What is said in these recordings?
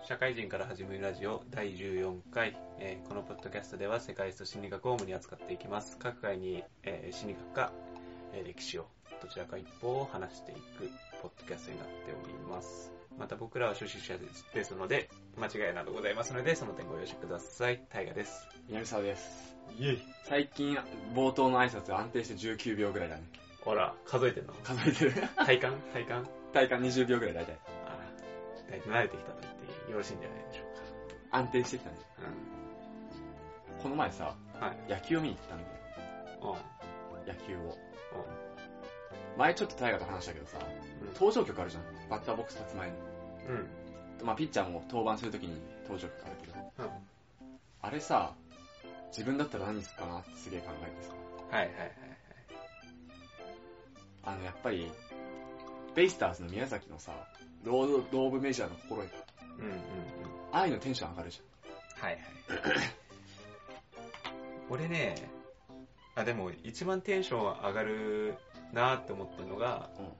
社会人から始めるラジオ第14回、えーこのポッドキャストでは世界史と心理学を主に扱っていきます。各回に、えー心理学か、えー歴史をどちらか一方を話していくポッドキャストになっております。また僕らは初心者です。ですので間違いなどございますのでその点ご容赦ください。大河です。南沢です。イエイ。最近、冒頭の挨拶安定して19秒ぐらいだね。ほら数えてんの？数えてる。体感？体感？体感20秒ぐらい大体。あーだいぶ慣れてきたと言ってよろしいんじゃないでしょう安定してきたね。かこの前さ、うんはい野球を見に行ったんだよ。うん野球を。前ちょっと大河と話したけどさ、うん登場曲あるじゃん。バッターボックス立つ前に。うんまあピッチャーも登板するときに登場曲あるけど、うんあれさ、自分だったら何するかなってすげえ考えてさ。はいはいはいはいあの、やっぱり、ベイスターズの宮崎のさ、ロード、ローブメジャーの心得。うんうんうんああいうのテンション上がるじはいはい。俺ね、あ、でも一番テンション上がるなって思ったのが、ゃん。うん。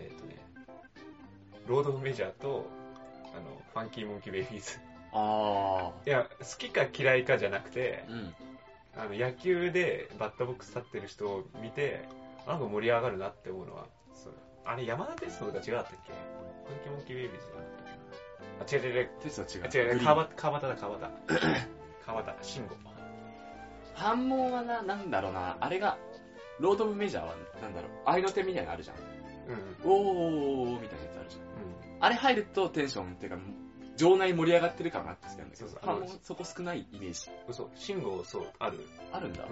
えっ、とね、ロード・オブ・メジャーと、あの、ファンキー・モンキー・ベイビーズ。あいや、好きか嫌いかじゃなくてー。、うん。あの、野球でバッターボックス立ってる人を見て、なんか盛り上がるなって思うのは、そうあれ、山田哲人とか違ったっけ？ファンキー・モンキー・ベイビーズじゃな違う違う違う。テストは違う。違う違う、川端川端だ、川端。川端、慎吾。反問はな、なんだろうな、あれが、ロード・オブ・メジャーは、なんだろう、愛の手みたいなのあるじゃん。うんうん。おーおーおーみたいなやつあるじゃん。あれ入るとテンションっていうか、場内盛り上がってる感があって好きなんだけどそう、そう反問そこ少ないイメージ。嘘、慎吾、そう、ある。あるんだ。うん。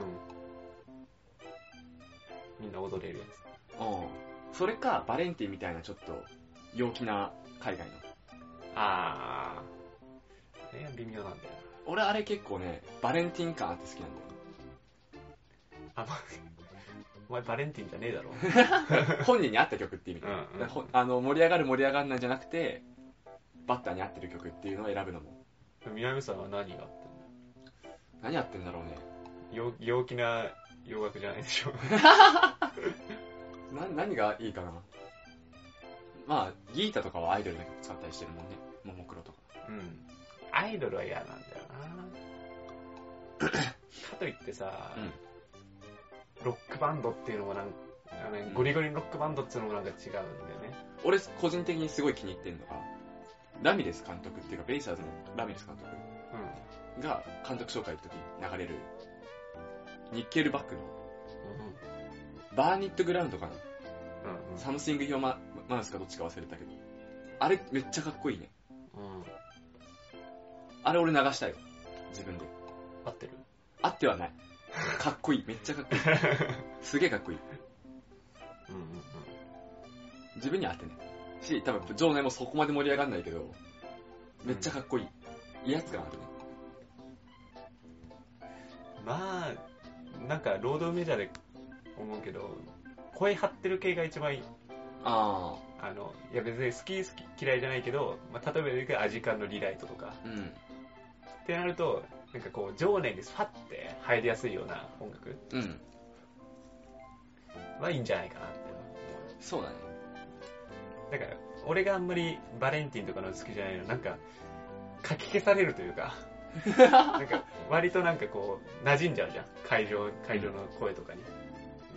みんな踊れるやつ。うん。それか、バレンティンみたいなちょっと、陽気な海外の。あー。え、微妙なんだよ俺あれ結構ね、バレンティン感あって好きなんだよ。な。あ、ま、お前バレンティンじゃねえだろ。本人に合った曲って意味。うんうんだからほあの、盛り上がる盛り上がらないじゃなくて、バッターに合ってる曲っていうのを選ぶのも。南さんは何があっ何やってんだろうね。陽陽気な洋楽じゃないでしょ。な、何がいいかな？まあ、ギータとかはアイドルの曲使ったりしてるもんね。ももクロとか。うん。アイドルは嫌なんだよな。かといってさ、ロックバンドっていうのもなんあのねうんゴリゴリロックバンドっていうのもなんか違うんだよね。俺、個人的にすごい気に入ってるのが、ラミレス監督っていうか、ベイスターズのラミレス監督うが監督紹介の時に流れる、ニッケルバックの、ん。 Burn It to the Ground かな。うん。うん。 Something in Your Mouth かどっちか忘れたけど、あれめっちゃかっこいいね。うん。あれ俺流したよ。自分で。合ってる？あってはない。かっこいい。めっちゃかっこいい。すげえかっこいい。うんうんうん。自分には合ってない。し、多分、場内もそこまで盛り上がんないけど、めっちゃかっこいい。威圧感あるね。まあ、なんか、ロードメジャーで思うけど、声張ってる系が一番いい。ああの、いや別に好き好き嫌いじゃないけど、まあ、例えば言うけどアジカンのリライトとか。あ、うん。ってなると、なんかこう、情念にファって入りやすいような音楽うん。はいいんじゃないかなって思う。そうだね。だから、俺があんまりバレンティンとかの好きじゃないの、なんか、かき消されるというか、なんか、割となんかこう、馴染んじゃうじゃん。会場、会場の声とかに。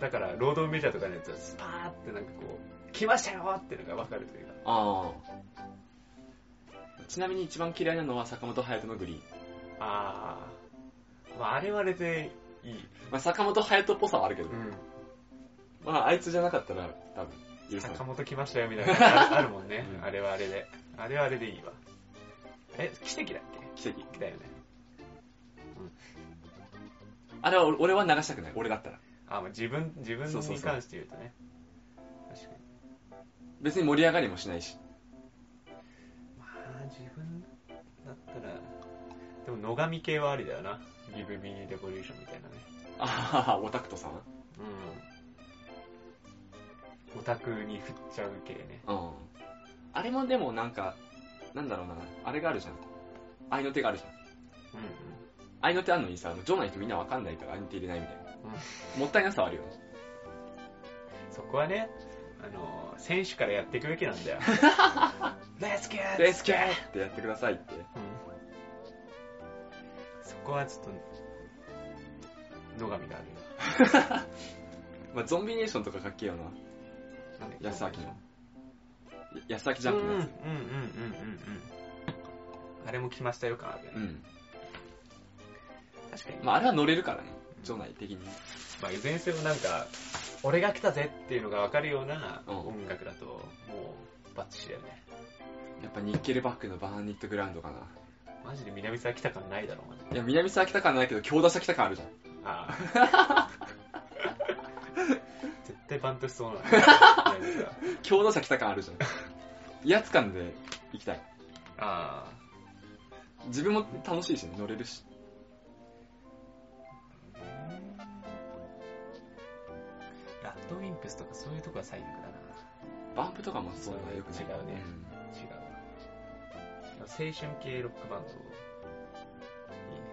だから、ロードメジャーとかのやつは、スパーってなんかこう、来ましたよってのがわかるというか。ああ。ちなみに一番嫌いなのは坂本勇人のグリーン。あー。まあ、あれはあれでいい。まあ、坂本勇人っぽさはあるけど、うん。まあ、あいつじゃなかったら多分坂。本来ましたよみたいなの あるもんね、うんあれはあれで。あれはあれでいいわ。え、奇跡だっ奇跡。けだよね。あれは俺俺は流したくない。俺だったら。あ、まあ、自分、自分そうそうそうに関して言うとね。確かに。別に盛り上がりもしないし。まあ、自分だったら、でも野上系はありだよな。ギブミーレボリューションみたいなね。ああ、オタクトさん？うん。オタクに振っちゃう系ね。うん。あれもでもなんか、なんだろうな、あれがあるじゃん。愛の手があるじゃん。うん愛の手あるのにさ、あのジョナの人みんなわかんないから愛の手入れないみたいな。もったいなさはあるよね。そこはね、の、選手からやっていくべきなんだよ。Let's get! レースキャーってやってくださいって。うんそこはちょっと、野上があるよ。まあ、ゾンビネーションとかかっけえよな。安明の。や安明ジャンプのやつ。うんうんうんうんうんうん。あれも来ましたよ感あるよね。うん。確かに。まあ、あれは乗れるからね。場内的に。まあ、いずれにせよなんか、俺が来たぜっていうのが分かるようなうん音楽だと、もう、バッチシだよね。やっぱニッケルバックのバーンニットグラウンドかな。マジで南沢来た感ないだろ、マジで。いや、南沢来た感ないけど、強打者来た感あるじゃん。ああ。絶対バントしそうな 強打者来た感あるじゃん。威圧感で行きたい。あ自分も楽しいしね、乗れるし。ドウィンプスとかそういうとこは最悪だな。バンプとかもそういうのはよく違うね違うわ。青春系ロックバンド。いいね。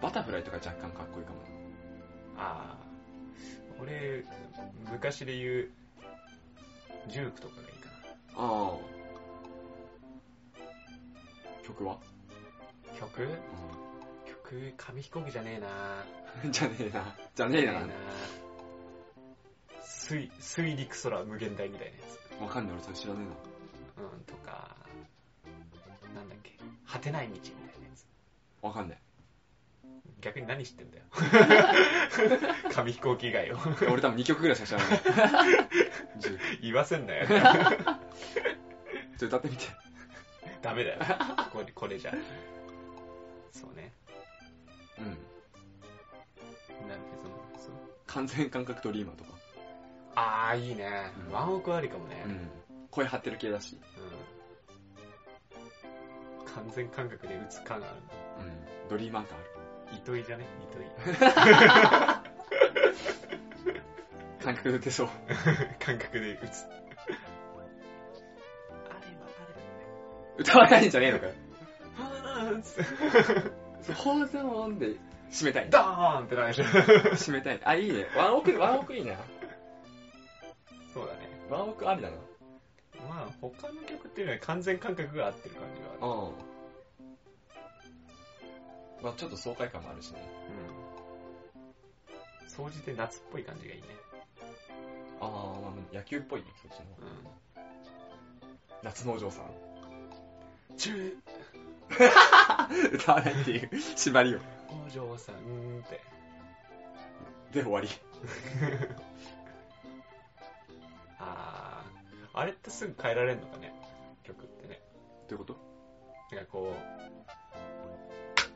バタフライとか若干かっこいいかも。ああ。俺、昔で言う、ジュークとかがいいかああ。曲は、な。曲曲、紙飛行機じゃねえなうん、じゃねえな。じゃねえな。水、水陸空無限大みたいなやつ。わかんない、俺それ知らねうん、とか、なんだっけ、果てない道みたいなやつ。えな。わかんない。逆に何知ってんだよ。紙飛行機以外を。俺多分2曲ぐらいしか知らない。言わせんなよ。ちょっと歌ってみて。ダメだよ。これこれじゃ。そうね。うん。完全感覚ドリーマーとか。ああ、いいね。うんワンオクありかもね。うん。声張ってる系だし。うん完全感覚で打つ感あるうん。ドリーマー感ある。の。糸井じゃね？糸井。感覚で打てそう。感覚で打つ。あれは歌わないんじゃねえのかよ。あーんつってそう、ホーズオンで締めたい。ドーンってなるでしょ。締めたい。あ、いいね。ワンオク、ワンオクいいな。そうだね。ワンオクありだな。まあ、他の曲っていうのは完全感覚が合ってる感じがある。うん。まあちょっと爽快感もあるしね。うん。総じて夏っぽい感じがいいね。ああ、まあ野球っぽいね、そっちの。うん。夏のお嬢さん。中、歌わないっていう縛りを。お嬢さんって。で終わり。あー、あれってすぐ変えられるのかね？曲ってね。どういうこと？なんかこう、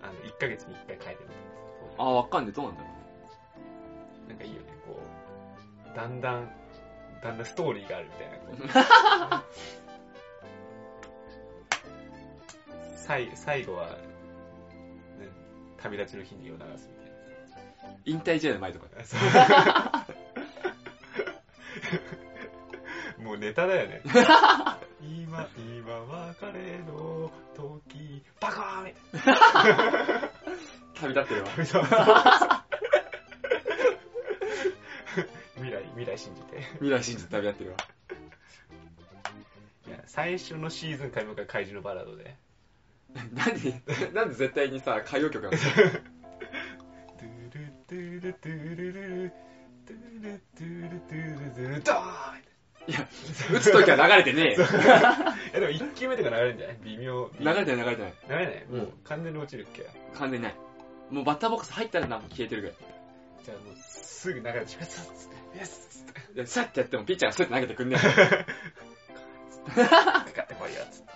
あの、1ヶ月に1回変えてる。ああ、わかんねえ。どうなんだろなんかいいよね、こう、だんだん、だんだんストーリーがあるみたいな。こう 最最後は、ね、旅立ちの日にを流すみたいな。う。引退試合の前とか。もうネタだよね。今、今、別れの時、バカーンみ旅立ってるわ。未来、未来信じて。未来信じて旅立ってるわ。いや、最初のシーズン開幕が怪獣のバラードで。なんで、なんで絶対にさ、歌謡曲なのトゥルトゥルトゥルルルトゥルトゥルトゥルトゥルドーンいや、打つときは流れてねえよ。いやでも1球目とか流れるんじゃない微妙。流れてない流れてない。流れないもううん完全に落ちるっけ完全にない。もうバッターボックス入ったらなんか消えてるぐらい。じゃあもうすぐ流れてしまったっつって、イエスっつって、で、さってやってもピッチャーがスッて投げてくんねかかってこいよっつって。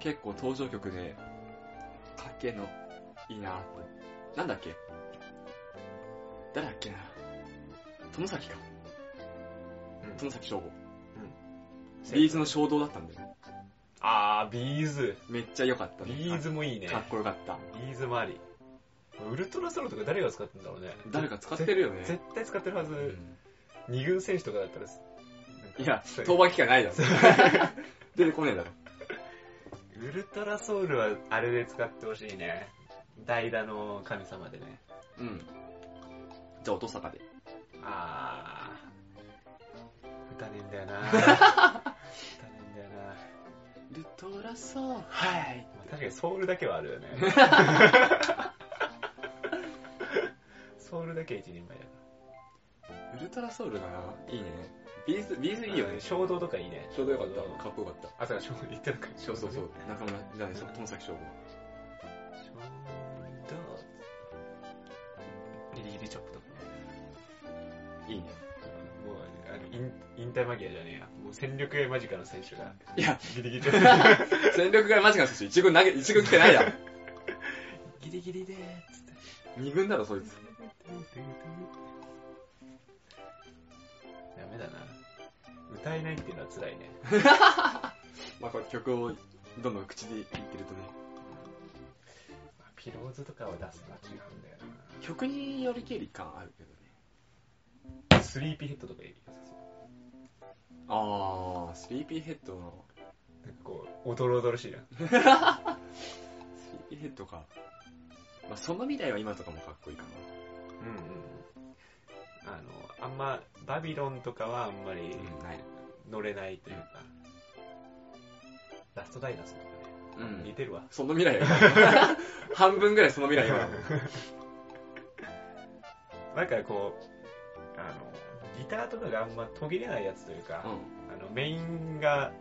結構登場曲で、かっけえの、いいなって。なんだっけ？誰だっけな？友崎か。うん。友崎翔吾。うん B'z の衝動だったんだよね。あー、 B'z。めっちゃ良かったね。 B'z もいいね。かっこよかった。 B'z もあり。 ultra soul とか誰が使ってんだろうね。誰か使ってるよね。絶対使ってるはず。うん二軍選手とかだったらす、いや、そう登板機会ないだろ。出てこねえだろ。 ultra soul はあれで使ってほしいね。代打の神様でね。うん。じゃあ、音坂で。あー。歌ねえんだよな 歌ねえんだよなルトラソウル。はい。まあ確かにソウルだけはあるよね。ソウルだけ一人前だウルトラソウルがな、いいね。ビーズ、ビーズいいよね。衝動とかいいね。ちょうどよかった。かっこよかった。あ、そうか、衝動言ってたか。そうそうそう。中村じゃない、友崎翔吾。衝動。ギリギリチョップとかね。いいね。もう、あの、引引退間際じゃねえや。もう戦力外間近の選手が、いや、ギリギリチョップ。戦力外間近の選手、一軍投げ、一軍来てないやん。ギリギリでーっつって。二軍だろ、そいつ。歌えないっていうのは辛いね。まあ、これ曲をどんどん口で言ってるとね。まあ pillows とかを出すのは違うんだよ曲によりけり感あるけどね。な。 Sleepy Head とか良さそう。あー、 Sleepy Head の、なんかこう、おどろおどろしいな。Sleepy Head か。まあ、その未来は今とかもかっこいいかな。うんうん。あの、あんま、バビロンとかはあんまりうん、ない。乗れないというか、ラストダイナソーとかね、うん似てるわ。その未来は 半分ぐらいその未来は。なんかこう、あの、ギターとかがあんま途切れないやつというか、うあのメインが、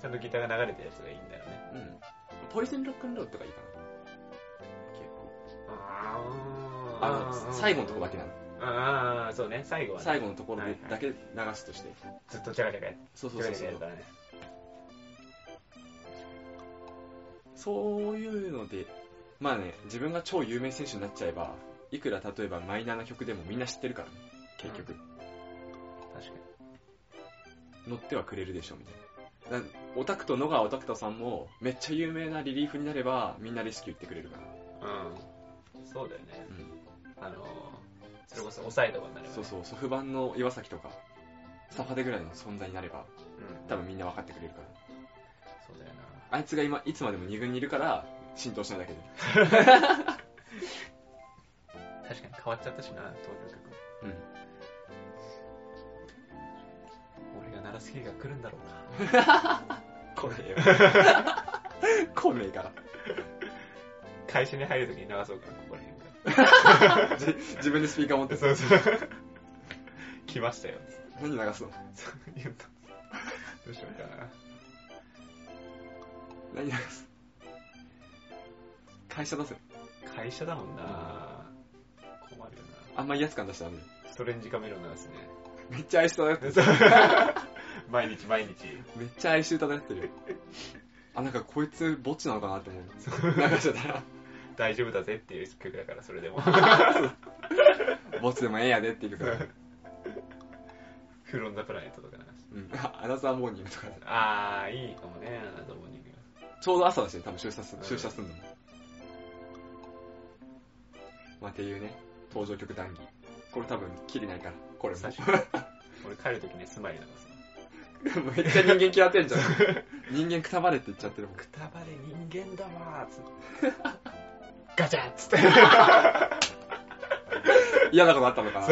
ちゃんとギターが流れたやつがいいんだよね。ん。うん。ポイズンロックンロールとかいいかな。結構。ああの、最後のとこだけなの。ああ、そうね、最後はね。最後のところだけ流すとして。ずっとジャカジャカやそうそうそうそう。ね。そういうので、まあね、自分が超有名選手になっちゃえば、いくら例えばマイナーな曲でもみんな知ってるからね。結局。確か乗ってはくれるでしょ、みたいな。だオタクと野川オタクトさんも、めっちゃ有名なリリーフになれば、みんなレスキュー言ってくれるから。に。うん。そうだよね。うん。あのー、それこそ抑えとかになれば、ね。そうそう、ソフ版の岩崎とか、サファデぐらいの存在になれば、うん。多分みんな分かってくれるから。そうだよな。あいつが今、いつまでも2軍にいるから、浸透しないだけで。確かに変わっちゃったしな、登場曲。うん。俺が鳴らす日が来るんだろうか。来ねえよ。来ねえから。会社に入るときに流そうかな、ここら辺 自分でスピーカー持ってら。そうそう。来ましたよ。何流すの？言うと。どうしようかな。何流す？会社出せ。会社だもんな困るよあんまいいやつ感出したらダメ。ストレンジカメロン流すね。めっちゃ哀愁漂ってる。毎日毎日。めっちゃ哀愁漂ってるよ。あ、なんかこいつぼっちなのかなって思う。流しちゃったら、大丈夫だぜっていう曲だから、それでも。ぼっちでもええやでっていうから。 Fool on the planet とか流す。うん。 Another morning とか。あー、いいかもね、 Another morning。ちょうど朝だしね、多分出社すうん出社すんのも。まあ、っていうね、登場曲談義。これ多分、きりないから、これも。最初 俺帰るときに Smile 流すの。めっちゃ人間嫌ってんじゃん。人間くたばれって言っちゃってるもん。くたばれ人間だわーっつって。ガチャッつって。嫌なことあったのかな。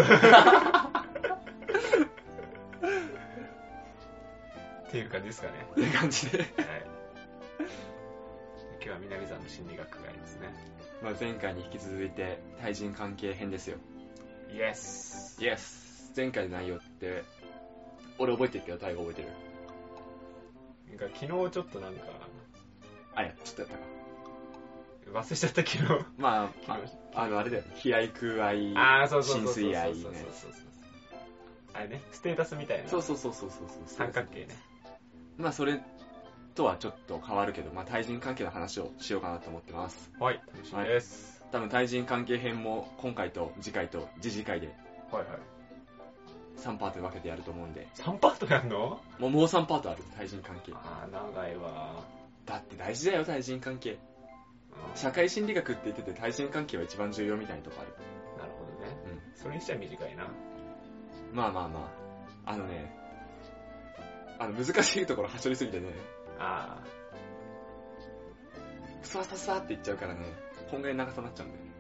っていう感じですかね。っていう感じで。はい。今日は南山の心理学会ですね。まあ、前回に引き続いて、対人関係編ですよ。イエス。イエス前回の内容って、俺覚えてるけど、大悟覚えてる？なんか昨日ちょっとなんか、あ、いや、ちょっとやったか。忘れちゃった昨日。まあ、ああの、あれだよね。悲哀空愛。あー、そうそうそう。浸水愛ねそうそうそうそう。あれね、ステータスみたいな。そうそうそうそうそうそう。三角形ね。まあ、それとはちょっと変わるけど、まあ、対人関係の話をしようかなと思ってます。はい、楽しみです。多分、対人関係編も今回と次回と次次回ではいはい。3パートで分けてやると思うんで、3パートやんの？もうもう3パートある、対人関係。あー、長いわ。だって大事だよ、対人関係。うん社会心理学って言ってて対人関係は一番重要みたいなとこある。なるほどね。うん。それにしては短いな。まあまあまあ。あのね、あの難しいところはしょりすぎてね、あふさふさふさって言っちゃうからね、こんぐらい長さになっちゃうんだよね。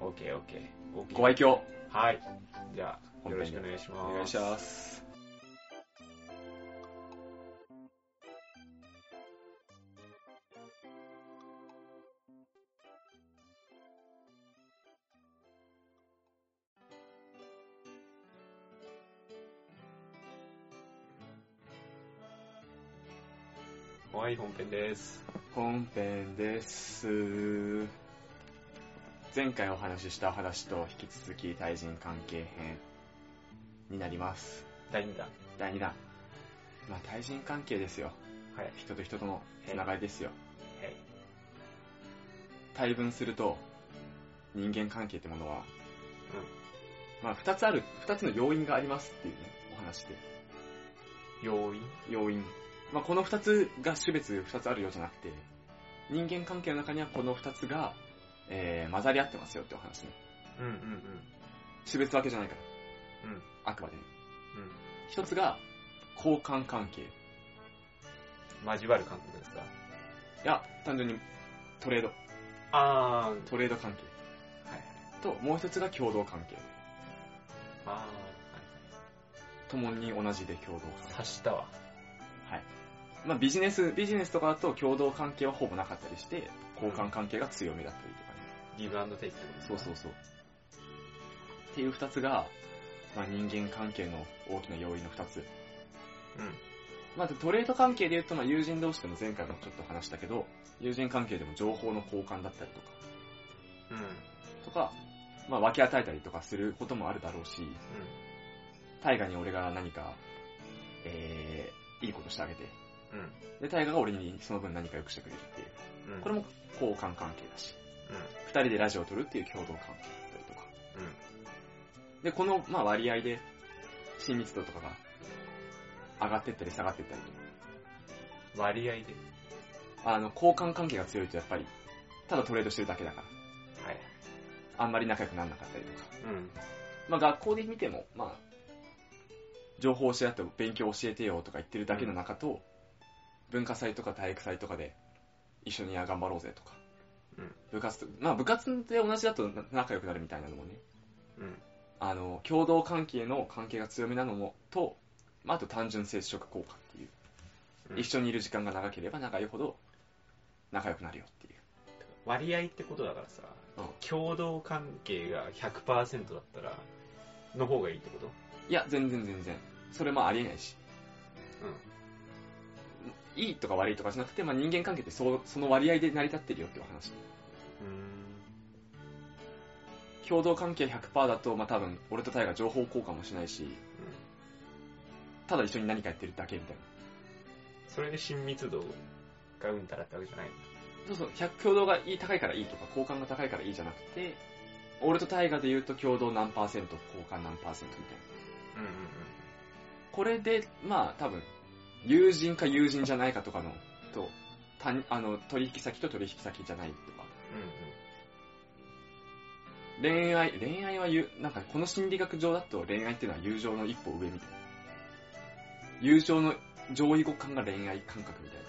オッケーオッケー。オッケーご愛嬌。はい。じゃあ、よろしくお願いします。お願いします。はい、本編です。本編です。前回お話しした話と引き続き対人関係編になります。第2弾。第2弾。まあ対人関係ですよ。はい。人と人とのつながりですよ。はい。対分すると人間関係ってものは、まあ二つある、二つの要因がありますっていうね、お話で。要因？要因。まあこの二つが種別二つあるようじゃなくて、人間関係の中にはこの二つが、えー、混ざり合ってますよってお話ね。うんうんうん。種別分けじゃないから。うん。あくまでね。うん。一つが、交換関係。い交わる感覚ですか？や、単純にトレード。あー、はいトレード関係。はい。と、もう一つが共同関係。あ共に同じで共同ー、関係。察したわ。はい。まあビジネス、ビジネスとかだと共同関係はほぼなかったりして、交換関係が強めだったりとかね。ギブアンドテイクってことそうそうそう。っていう二つが、まあ人間関係の大きな要因の二つ。うん。まずトレード関係で言うと、まあ友人同士でも前回もちょっと話したけど、友人関係でも情報の交換だったりとか、うん。うん。とか、まあ分け与えたりとかすることもあるだろうし、大河に俺が何か、えー、いいことしてあげて、うん。で、大河が俺にその分何か良くしてくれるっていう。うん。これも交換関係だし、うん。二人でラジオを撮るっていう共同関係だったりとか。うん。で、この、まあ割合で、親密度とかが上がってったり下がってったりと割合で？か。あの、交換関係が強いとやっぱり、ただトレードしてるだけだから、はい。あんまり仲良くならなかったりとか。うん。まあ学校で見ても、まあ、情報を教え合って勉強教えてよとか言ってるだけの中と、文化祭とか体育祭とかで一緒に頑張ろうぜとか。うん。部活と、まあ部活で同じだと仲良くなるみたいなのもね、うん。あの、共同関係の関係が強めなのも、と、まあ、あと単純接触効果っていう、うん一緒にいる時間が長ければ長いほど仲良くなるよっていう。割合ってことだからさ、うん共同関係が100%だったら、の方がいいってこと？いや、全然全然。それもありえないし。いいとか悪いとかじゃなくて、まあ、人間関係ってそうその割合で成り立ってるよっていう話。うん。共同関係100%だと、まあ、多分、俺とタイが情報交換もしないし、ただ一緒に何かやってるだけみたいな。それで親密度がうんたらってわけじゃない。そうそう、100共同がいい高いからいいとか、交換が高いからいいじゃなくて、俺とタイガで言うと共同何パーセント、交換何パーセントみたいな。うんうんこれで、まあ多分、友人か友人じゃないかとかの、と、他人あの、取引先と取引先じゃないとか、うん。うん恋愛、恋愛は言う、なんかこの心理学上だと恋愛っていうのは友情の一歩上みたいな。友情の上位互換が恋愛感覚みたいな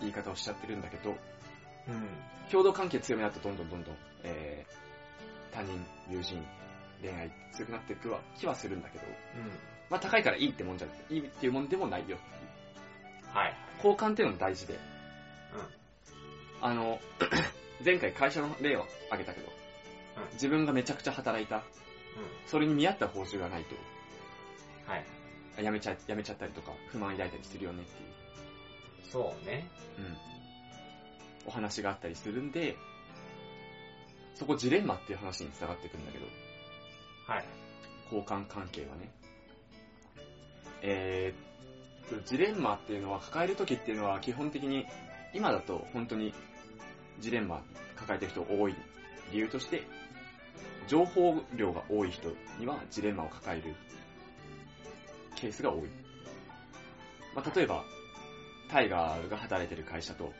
言い方をしちゃってるんだけど、うん。うん。共同関係強めだとどんどんどんどん、えー、他人、友人、恋愛強くなっていくは気はするんだけど、まあ高いからいいってもんじゃなくて、いいっていうもんでもないよっていう。はい。交換っていうのも大事で、うあの、前回会社の例を挙げたけど、うん自分がめちゃくちゃ働いた、ん。うん。それに見合った報酬がないと、はい。辞めちゃ、辞めちゃったりとか、不満抱いたりするよねっていう、そうね。うん、お話があったりするんで、そこジレンマっていう話に繋がってくるんだけど、はい。交換関係はね。えージレンマっていうのは抱えるときっていうのは基本的に、今だと本当にジレンマ抱えてる人多い理由として、情報量が多い人にはジレンマを抱えるケースが多い。まあ、例えば、タイガーが働いてる会社と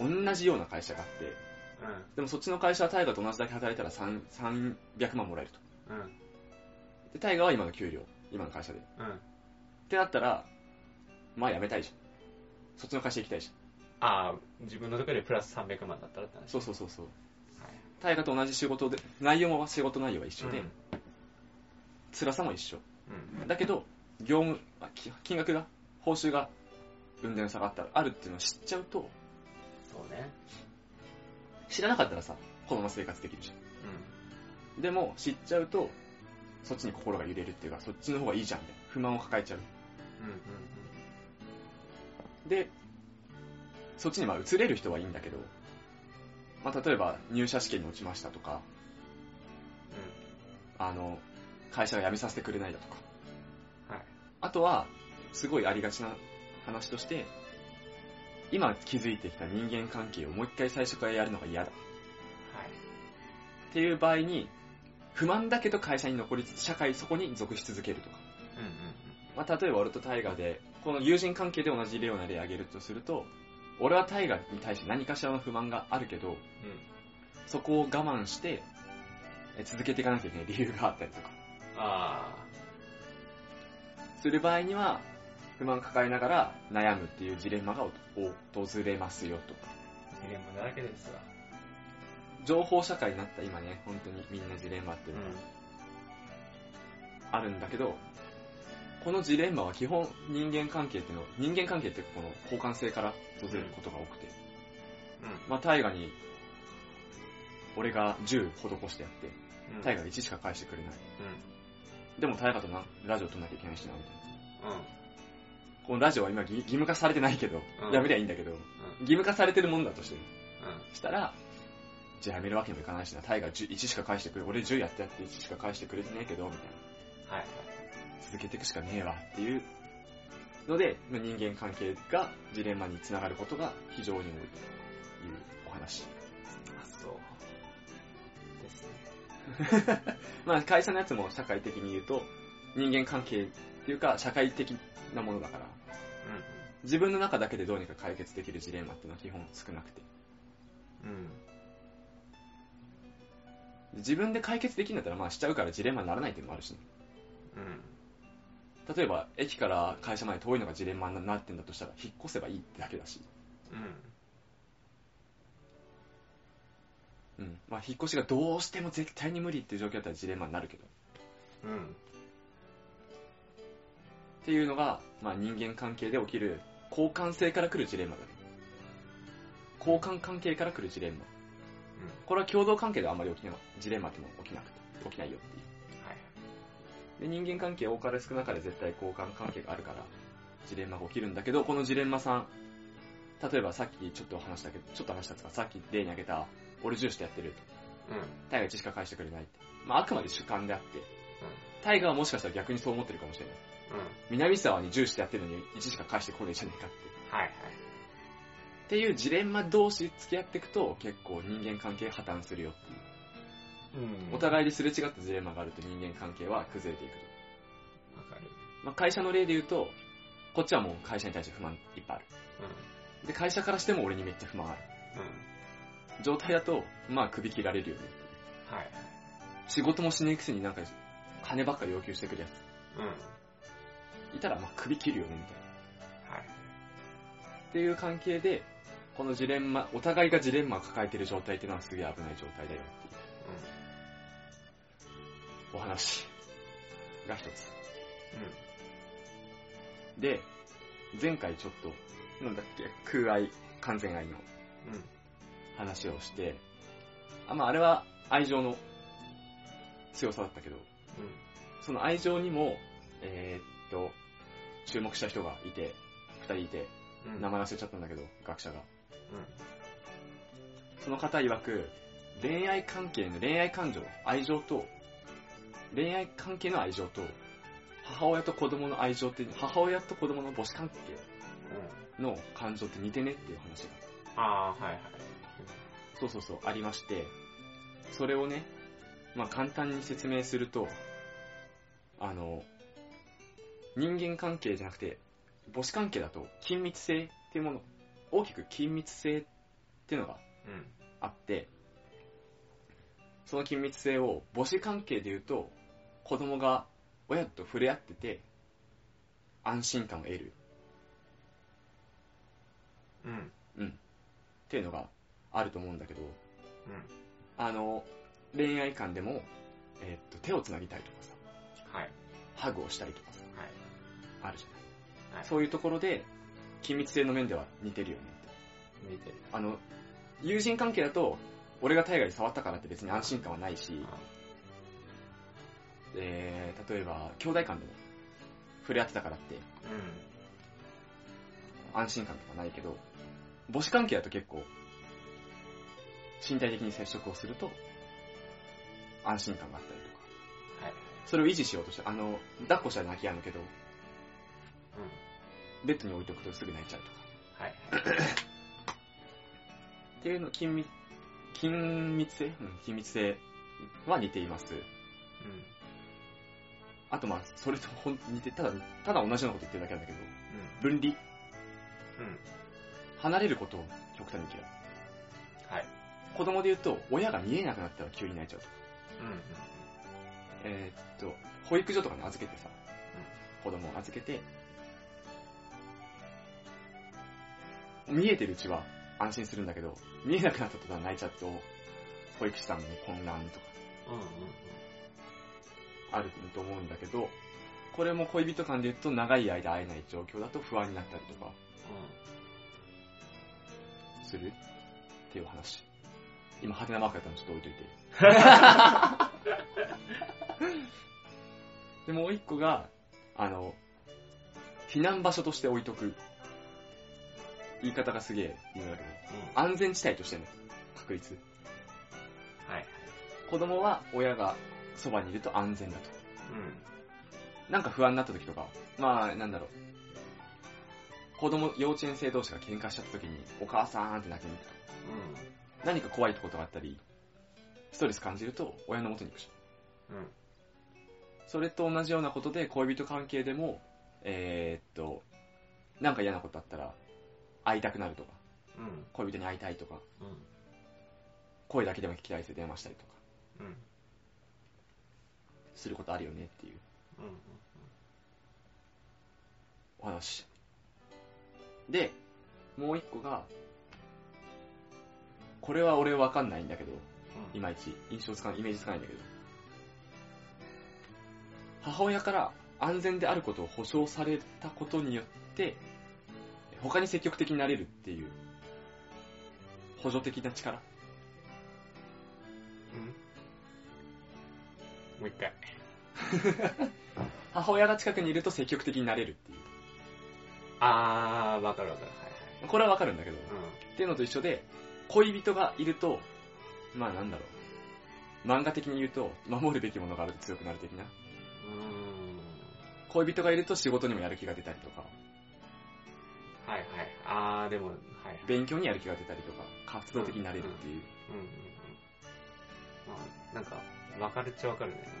うん。同じような会社があって、うん。でもそっちの会社はタイガーと同じだけ働いたら3 300万もらえると。うん。で、タイガーは今の給料、今の会社で。うん。ってなったら、まあ辞めたいじゃん。そっちの会社行きたいじゃん。ああ、自分のところでプラス300万だったらって話。そうそうそうそう。はい。大河と同じ仕事で、内容も仕事内容は一緒で、うん辛さも一緒。うんだけど、業務、金額が、報酬が、運転差があったら、あるっていうのを知っちゃうと、そうね。知らなかったらさ、このまま生活できるじゃん。でも、知っちゃうと、そっちに心が揺れるっていうか、そっちの方がいいじゃんって、不満を抱えちゃう。うん。うん。で、そっちにまあ移れる人はいいんだけど、まあ例えば入社試験に落ちましたとか、あの、会社が辞めさせてくれないだとか、うん。はい。あとは、すごいありがちな話として、今築いてきた人間関係をもう一回最初からやるのが嫌だ。はい。っていう場合に、不満だけど会社に残りつつ、社会そこに属し続けるとか。うん。うん。まあ、例えば俺とタイガーで、この友人関係で同じような例を挙げるとすると、俺はタイガーに対して何かしらの不満があるけど、うん。そこを我慢して、え続けていかなきゃいけない 理由があったりとか、あする場合には、不満抱えながら悩むっていうジレンマがお訪れますよと。あ。ジレンマだらけですわ。情報社会になった今ね、本当にみんなジレンマっていうのがあるんだけど、このジレンマは基本人間関係っていうの、人間関係ってこの交換性から訪れることが多くて、うん。まあ大河に、俺が10施してやって、うん。大河が1しか返してくれない。うん。でも大河となラジオ撮んなきゃいけないしな、みたいな。うん。このラジオは今義義務化されてないけど、うんやめりゃいいんだけど、うん。義務化されてるもんだとして、うん。したら、じゃあやめるわけにもいかないしな、タイが10 1しか返してくれ、俺10やってやって1しか返してくれてねえけど、みたいな。はい。続けていくしかねえわっていうので、まあ人間関係がジレンマにつながることが非常に多いというお話。あ、そう。ですね。まあ会社のやつも社会的に言うと、人間関係っていうか社会的なものだから、う自分の中だけでどうにか解決できるジレンマっていうのは基本少なくて。ん。うん。自分で解決できるんだったらまあしちゃうからジレンマにならないっていうのもあるしね。うん。例えば駅から会社まで遠いのがジレンマになってんだとしたら引っ越せばいいってだけだし、うん。うんまあ、引っ越しがどうしても絶対に無理っていう状況だったらジレンマになるけどうん。っていうのが、まあ、人間関係で起きる交換性から来るジレンマだね交換関係から来るジレンマこれは共同関係ではあんまり起きないジレンマっても起きなくて起きないよっていうはい。で人間関係多かれ少なかれ絶対交換関係があるからジレンマが起きるんだけどこのジレンマさん例えばさっきちょっと話したけどちょっと話したんですがさっき例に挙げた俺重視でやってるうん。タイガー1しか返してくれないって。まあ、あくまで主観であって、タイガーはもしかしたら逆にそう思ってるかもしれない。うん。うん。南沢に10してやってるのに1しか返してこねえじゃねえかって。はいはい。っていうジレンマ同士付き合っていくと結構人間関係破綻するよっていう。うんお互いにすれ違ったジレンマがあると人間関係は崩れていくと。わかる。まあ、会社の例で言うと、こっちはもう会社に対して不満いっぱいある。うで、会社からしても俺にめっちゃ不満ある。ん。うん。状態だと、まあ首切られるよね。はいはい。仕事もしねえくせになんか金ばっかり要求してくるやうん。つ。いたらまあ首切るよねみたいな。はい。っていう関係で、このジレンマ、お互いがジレンマを抱えている状態っていうのはすげえ危ない状態だよっていうお話が一つ。で、前回ちょっと、なんだっけ、空愛、完全愛のうん。うん。話をして、あ、まああれは愛情の強さだったけど、その愛情にも、えーっと、注目した人がいて、二人いて、うん。名前忘れちゃったんだけど、学者が。うその方曰く、恋愛関係の恋愛感情、愛情と、恋愛関係の愛情と、母親と子供の愛情って、母親と子供の母子関係ん。うん。の感情って似てねっていう話が、ああ、はいはい。そうそうそう、ありまして、それをね、まあ簡単に説明すると、あの、人間関係じゃなくて、母子関係だと緊密性っていうもの、大きく緊密性っていうのがうん。あって、その緊密性を母子関係で言うと、子供が親と触れ合ってて、安心感を得るうん。っていうのがあると思うんだけど、うん。あの、恋愛観でも、えーっと、手を繋ぎたいとかさ、はい。ハグをしたいとかさ、はい。あるじゃない。はいそういうところで、緊密性の面では似てるよねって。見てる。あの、友人関係だと、俺が大河に触ったからって別に安心感はないし、えー、例えば、兄弟間でも、触れ合ってたからって、う安心感とかないけど、母子関係だと結構、身体的に接触をすると、安心感があったりとか、ん。はい。それを維持しようとして、あの、抱っこしたら泣き止むけど、うん。ベッドに置いとくとすぐ泣いちゃうとか、はい。っていうの、緊密、緊密性？うん、緊密性は似ています。うん。あとまあ、それとほん似て、ただ、ただ同じようなこと言ってるだけなんだけど、うん。分離。うん。離れることを極端に嫌い。はい。子供で言うと、親が見えなくなったら急に泣いちゃうと。うん。えーっと、保育所とかに預けてさ、子供を預けて、見えてるうちは安心するんだけど、見えなくなった途端泣いちゃうと、保育士さんも混乱とかうん。うん。あると思うんだけど、これも恋人間で言うと長い間会えない状況だと不安になったりとかする？っていう話。今、派手なマークだったのちょっと置いといて。で、もう一個が、あの、避難場所として置いとく。言い方がすげえ言うんだけど、うん。安全地帯としての確率。はい。子供は親がそばにいると安全だと。うん。なんか不安になった時とか、まあ、なんだろう。子供、幼稚園生同士が喧嘩しちゃった時に、お母さんって泣きに行くと。何か怖いことがあったり、ストレス感じると、親の元に行くじゃん。うん。うん。それと同じようなことで、恋人関係でも、えー、っと、なんか嫌なことあったら、会いたくなるとか、うん。恋人に会いたいとか、うん。声だけでも聞きたいで電話したりとか、うん。することあるよねっていううん。お話。で、もう一個が、これは俺わかんないんだけど、いまいち印象つかない、イメージつかないんだけど、母親から安全であることを保証されたことによって、他に積極的になれるっていう、補助的な力。うん。もう一回。母親が近くにいると積極的になれるっていう。あー、わかるわかる。はいこれはわかるんだけど、はい。っていうのと一緒で、恋人がいると、まあなんだろう。漫画的に言うと、守るべきものがあると強くなる的な。うん。う恋人がいると仕事にもやる気が出たりとか。はいはい。あー、でも、はい。勉強にやる気が出たりとか、活動的になれるっていう。うんうんうん。まあ、なんか、わかるっちゃわかるね。なんか、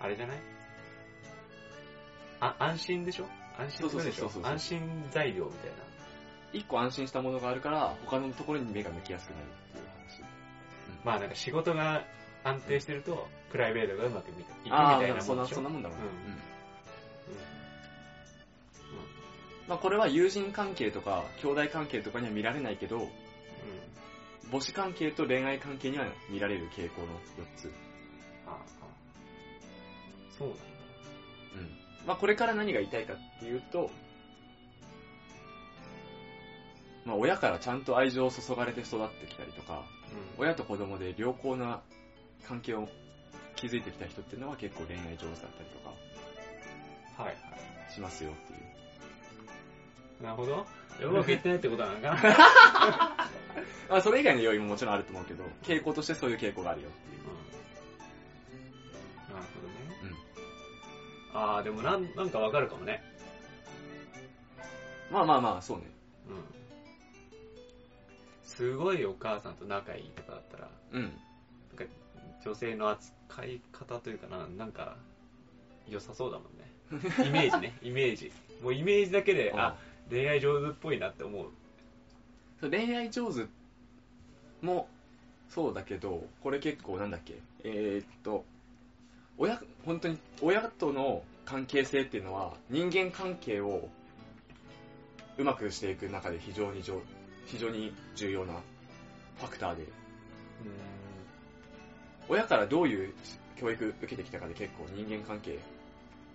あれじゃない？あ、安心でしょ？安心するでしょ？そうそうそうそう安心材料みたいな。一個安心したものがあるから、他のところに目が向きやすくなるっていう話。まあなんか仕事が安定してると、プライベートがうまくいくみあたいあ、そんな、そんなもんだろうな。うんうんまあこれは友人関係とか、兄弟関係とかには見られないけど、うん。母子関係と恋愛関係には見られる傾向の4つ。そうなんだ。うん。まあこれから何が言いたいかっていうと、まあ親からちゃんと愛情を注がれて育ってきたりとか、うん。親と子供で良好な関係を築いてきた人っていうのは結構恋愛上手だったりとかはいはしますよっていう。い。なるほど。うまくいってないってことなのかなまあそれ以外の要因ももちろんあると思うけど、傾向としてそういう傾向があるよっていう。うん。ああ、でもなん、なんかわかるかもね。まあまあまあ、そうね。うん。すごいお母さんと仲いいとかだったら、うん。女性の扱い方というかな、なんか、良さそうだもんね。イメージね、イメージ。もうイメージだけで、あ、恋愛上手っぽいなって思う。そう恋愛上手もそうだけど、これ結構なんだっけ、えー、っと、親、本当に、親との関係性っていうのは、人間関係をうまくしていく中で非常に上非常に重要なファクターで、う親からどういう教育受けてきたかで結構人間関係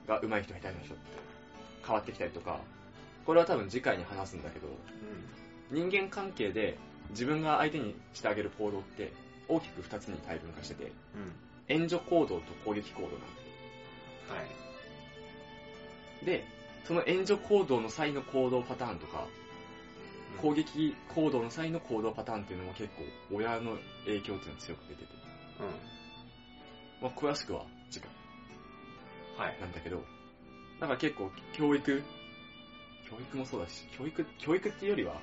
が上手い人下手な人って変わってきたりとか、これは多分次回に話すんだけど、人間関係で自分が相手にしてあげる行動って大きく2つに細分化してて、うん。うん。援助行動と攻撃行動なんはい。で、その援助行動の際の行動パターンとか、攻撃行動の際の行動パターンっていうのも結構親の影響っていうのが強く出てて、うん。まあ、詳しくは次回はい。なんだけど、だから結構教育、教育もそうだし、教育、教育っていうよりは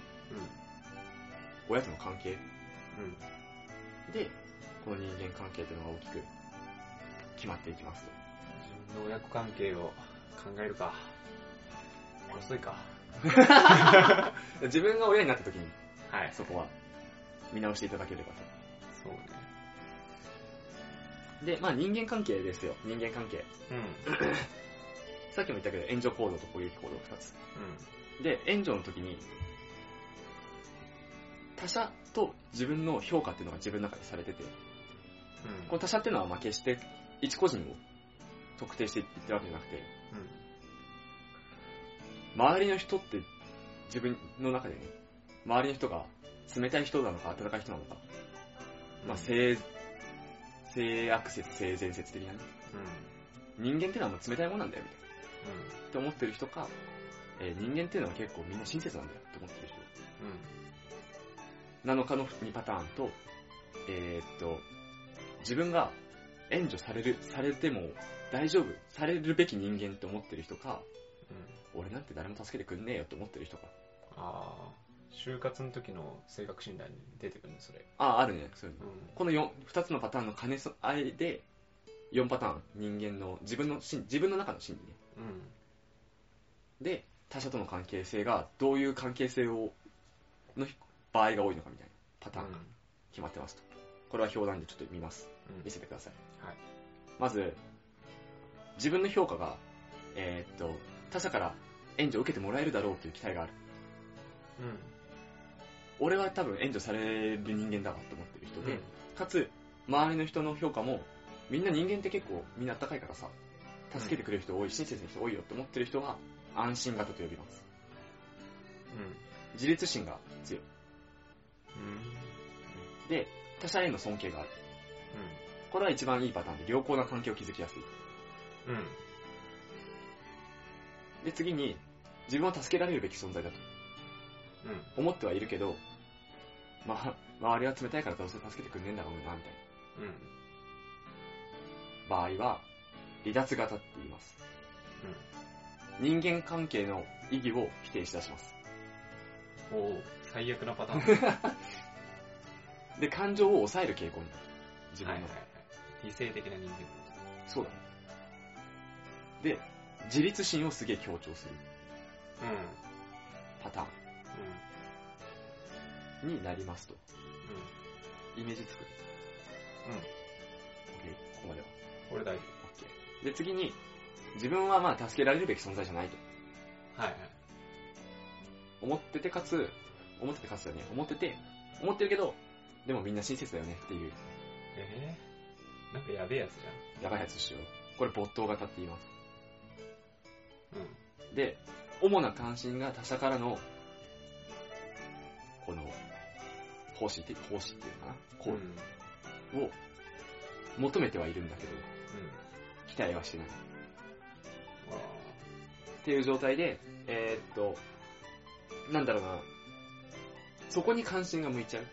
親との関係うん。うん。で、この人間関係っていうのが大きく決まっていきますと。自分の親子関係を考えるか。遅いか。自分が親になった時にはい。そこは見直していただければと。そうね。で、まあ人間関係ですよ。人間関係。うん。さっきも言ったけど、援助行動と攻撃行動2つ。うで、援助の時に、他者と自分の評価っていうのが自分の中でされてて、ん。この他者っていうのはまあ決して一個人を特定していってるわけじゃなくて、周りの人って自分の中でね、周りの人が冷たい人なのか温かい人なのか、まあ性、性悪説、性善説的なね、うん。人間っていうのはもう冷たいものなんだよみたいな。って思ってる人か、えー人間っていうのは結構みんな親切なんだよって思ってる人なのかの2パターンと、えーっと、自分が援助される、されても大丈夫、されるべき人間って思ってる人か、うん。俺なんて誰も助けてくんねえよって思ってる人か。ああ。就活の時の性格診断に出てくるね、それ。ああ、あるね、そういうの。うこの 4, 2つのパターンの兼ね合いで、4パターン、人間の自分の心、自分の中の心理ね。ん。うん。で、他者との関係性がどういう関係性を、の場合が多いのかみたいなパターンが決まってますと。これは表談でちょっと見ます。うん。見せてください。はい。まず、自分の評価が、えーっと、他者から援助を受けてもらえるだろうという期待がある。うん。俺は多分援助される人間だわと思ってる人で、うんかつ、周りの人の評価も、みんな人間って結構みんなあったかいからさ、助けてくれる人多い、親切な人多いよって思ってる人は、安心型と呼びます。自立心が強い。うん。で、他者への尊敬がある。これは一番いいパターンで、良好な関係を築きやすい。うん。うん。で、次に、自分は助けられるべき存在だとうん。思ってはいるけど、まあ、周りは冷たいからどうせ助けてくんねえんだろうな、みたいな。うん。場合は、離脱型って言います。人間関係の意義を否定しだします。うん。おお最悪なパターン。で、感情を抑える傾向になる。自分の。はいはいはい。理性的な人間そうだね。で、自立心をすげえ強調するうん。うん。パターンになりますと。イメージ作る。うん。うん。OK。ここまでは。これ大丈 OK。で、次に、自分はまあ助けられるべき存在じゃないと。夫。はいはい。思っててかつ、思っててかつだよね。思ってて、思ってるけど、でもみんな親切だよねっていう、えー、なんかやべえやつじやばいやつしよう。これ没頭型って言います。ゃん。うん。で、主な関心が他者からの、この、奉仕って、奉仕っていうのかな？行うん。為を求めてはいるんだけど、うん。期待はしてない。っあていう状態で、えーっと、なんだろうな、そこに関心が向いちゃう。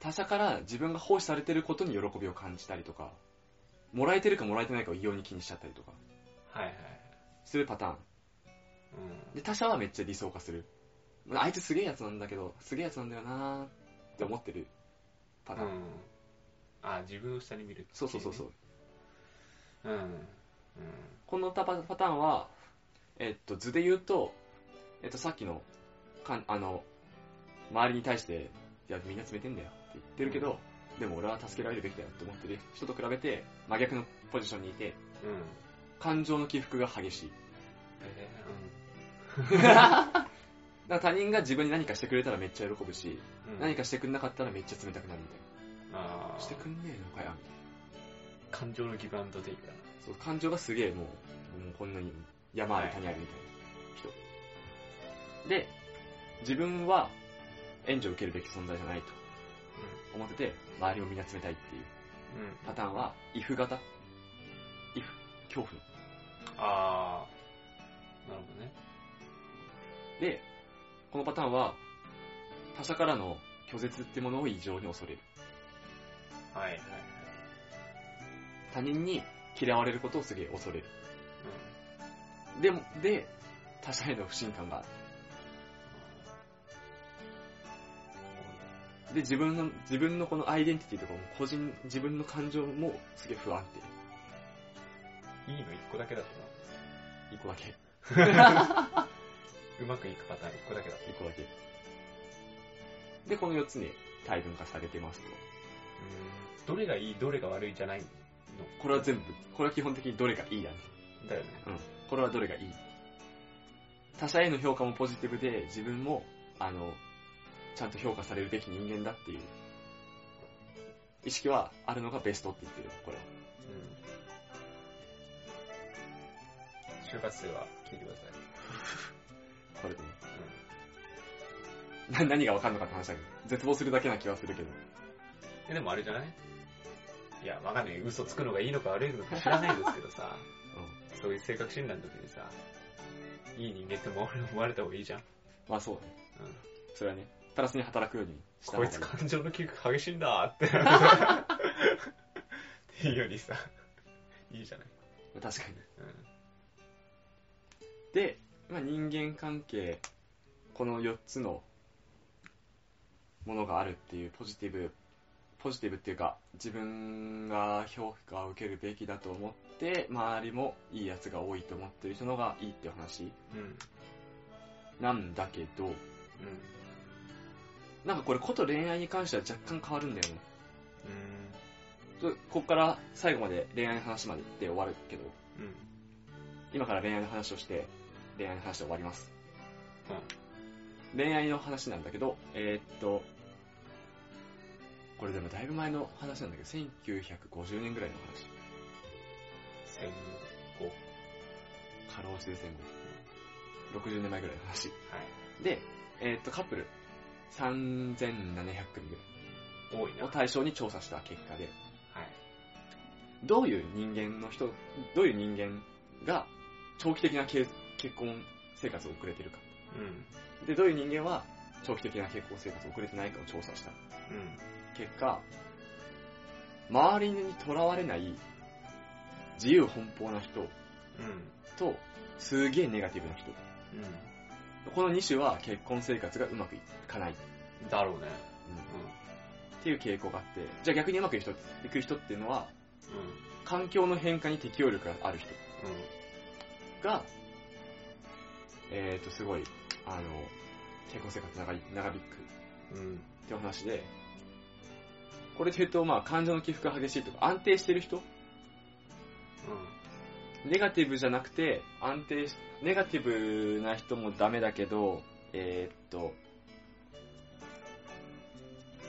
他者から自分が奉仕されてることに喜びを感じたりとか、もらえてるかもらえてないかを異様に気にしちゃったりとか、ーはいはいはい。するパターン。うん。で、他者はめっちゃ理想化する。あいつすげえやつなんだけど、すげえやつなんだよなーって思ってるパターン。うん。あ、自分を下に見る、そうそうそうそう。う。うん。うん。このパパパターンは、えっと、図で言うと、えっと、さっきの、かんあの、周りに対して、いや、みんな冷てんだよって言ってるけど、でも俺は助けられるべきだよって思ってる人と比べて、真逆のポジションにいて、うん。感情の起伏が激しい。え だから他人が自分に何かしてくれたらめっちゃ喜ぶし、ー、うん。何かしてくれなかったらめっちゃ冷たくなるみたいな。してくんねえのかや、みたいな。感情のギブアンドテイクだな。そう、感情がすげえもう、もうこんなに山ある谷あるみたいな人。で、自分は援助を受けるべき存在じゃないと思ってて、周りをみんな冷たいっていう。パターンは、if 型 if 恐怖の。あー。なるほどね。で、このパターンは、他者からの拒絶ってものを異常に恐れる。はいはいはい。他人に嫌われることをすげえ恐れる。うん。でも、で、他者への不信感がある。で、自分の、自分のこのアイデンティティとかも、個人、自分の感情もすげえ不安定。いいの一個だけだと一個だけ。な。うまくいくパターン一個だけだと。一個だけ。で、この4つに大分化されてますと。うん。どれがいい、どれが悪いじゃないの？これは全部、これは基本的にどれがいいだね。だよね。うん。これはどれがいい。他者への評価もポジティブで、自分も、あの、ちゃんと評価されるべき人間だっていう、意識はあるのがベストって言ってる、これは。うん。就活生は聞いてください。これでね。な何がわかんのかって話だけど、絶望するだけな気はするけど。え、でもあれじゃない？いや、わかんない。嘘つくのがいいのか悪いのか知らないですけどさ、うん。そういう性格診断の時にさ、いい人間って思われ 思われた方がいいじゃん。まあそうだね。うん。それはね、プラスに働くようにしたこいつ感情の起伏激しいんだって。っていうよりさ、いいじゃない。確かに。うん。で、まあ、人間関係、この4つのものがあるっていうポジティブ、ポジティブっていうか、自分が評価を受けるべきだと思って、周りもいいやつが多いと思ってる人のがいいって話うん。なんだけど、うん。なんかこれこと恋愛に関しては若干変わるんだよね。うん。とこっから最後まで恋愛の話までで終わるけど、うん。今から恋愛の話をして、恋愛の話で終わります。恋愛の話なんだけど、えーっと、これでもだいぶ前の話なんだけど、1950年ぐらいの話。戦後。過労死で戦後。60年前ぐらいの話。はい。で、えーっと、カップル3700組ぐ多いな。らいを対象に調査した結果で、はい。どういう人間の人、どういう人間が長期的な結結婚生活を送れてるか。うん。で、どういう人間は長期的な結婚生活を送れてないかを調査したうん。結果、周りにとらわれない自由奔放な人うん。と、すげえネガティブな人。うこの2種は結婚生活がうまくいかない。ん。だろうね。っていう傾向があって、じゃあ逆にうまくいく人いく人っていうのは、うん。うん。環境の変化に適応力がある人が、えーと、すごい、あの、結婚生活長い長引くうん。うん。っていう話で、これで言うと、まあ、感情の起伏が激しいとか、安定してる人ネガティブじゃなくて、安定し、ネガティブな人もダメだけど、えーっと、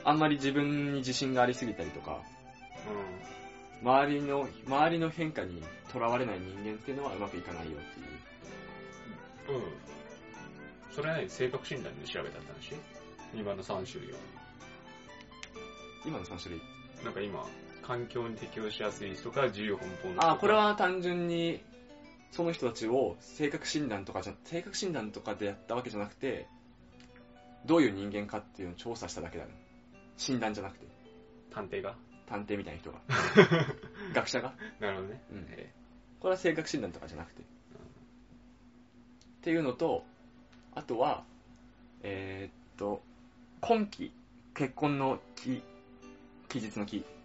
あんまり自分に自信がありすぎたりとか、周りの、周りの変化にとらわれない人間っていうのはうまくいかないよっていう。うん。うん。それは何性格診断で調べたって話？今の3種類は。今の3種類？なんか今、環境に適応しやすい人か自由奔放な人か。あ、これは単純に、その人たちを性格診断とかじゃ、性格診断とかでやったわけじゃなくて、どういう人間かっていうのを調査しただけだね。診断じゃなくて、探偵が？探偵みたいな人が。学者が？なるほどね。うんえこれは性格診断とかじゃなくて。っていうのと、あとは、えーっと、今期、結婚の期、期日の期ー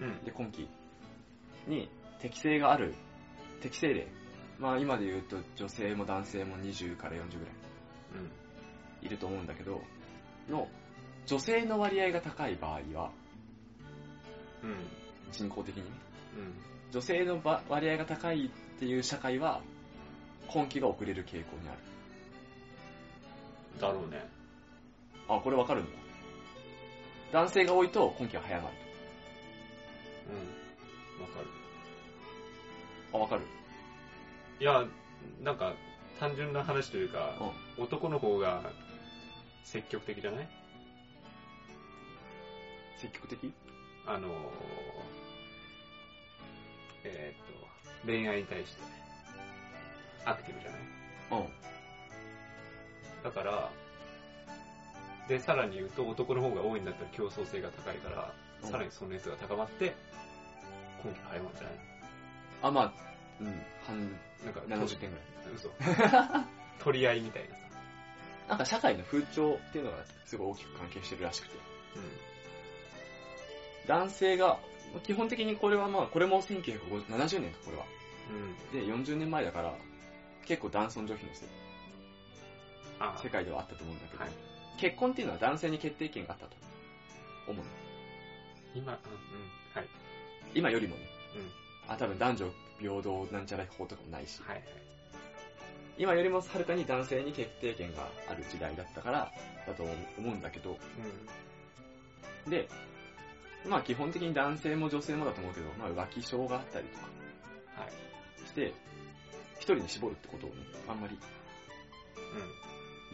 うん。で今期に適性がある、適性例。まあ今で言うと女性も男性も20から40ぐらいいると思うんだけど、の、女性の割合が高い場合は、うん。うん。人口的にね、うん。女性のば割合が高いっていう社会は、今期が遅れる傾向にある。だろうね。あ、これわかるんだ。男性が多いと根気が早まるうん。わかる。と。あ、わかるいや、なんか、単純な話というか、うん。男の方が積極的じゃない？積極的？あのー、えーっと、恋愛に対して、アクティブじゃない？うん。だから、で、さらに言うと男の方が多いんだったら競争性が高いから、うんさらにその熱が高まって、根気が早まるんじゃないあ、まあ、うん、半、なんか、70点ぐらい。嘘。取り合いみたいなさ。なんか社会の風潮っていうのがすごい大きく関係してるらしくて。男性が、基本的にこれはまあ、これも1970年か、これは。うん。うん。で、40年前だから、結構男尊女卑のせあ世界ではあったと思うんだけど、はい結婚っていうのは男性に決定権があったと思うの。今、うん、うんはい。今よりもね、うん。あ、多分男女平等なんちゃら法とかもないし、はいはい。今よりもはるかに男性に決定権がある時代だったからだと思うんだけど、うで、まあ基本的に男性も女性もだと思うけど、まあ浮気症があったりとかん。はい。して、一人に絞るってことをね、あんまり、う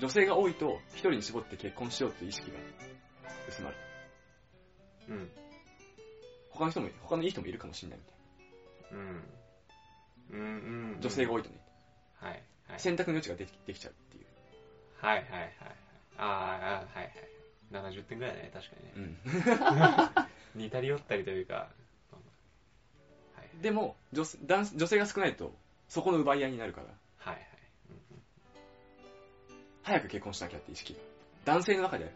女性が多いと一人に絞って結婚しようという意識が薄まる。ん。うん。他の人も、他のいい人もいるかもしれないみたいうん。うんうん。な。女性が多いとね、はい。はい。選択の余地ができできちゃうっていう。はいはいはいはい。あーあー、はいはい。70点ぐらいだね、確かにね。うん。似たり寄ったりというか、はい。でも女性男女性が少ないと、そこの奪い合いになるから、はいはい。早く結婚しなきゃって意識が、男性の中ではい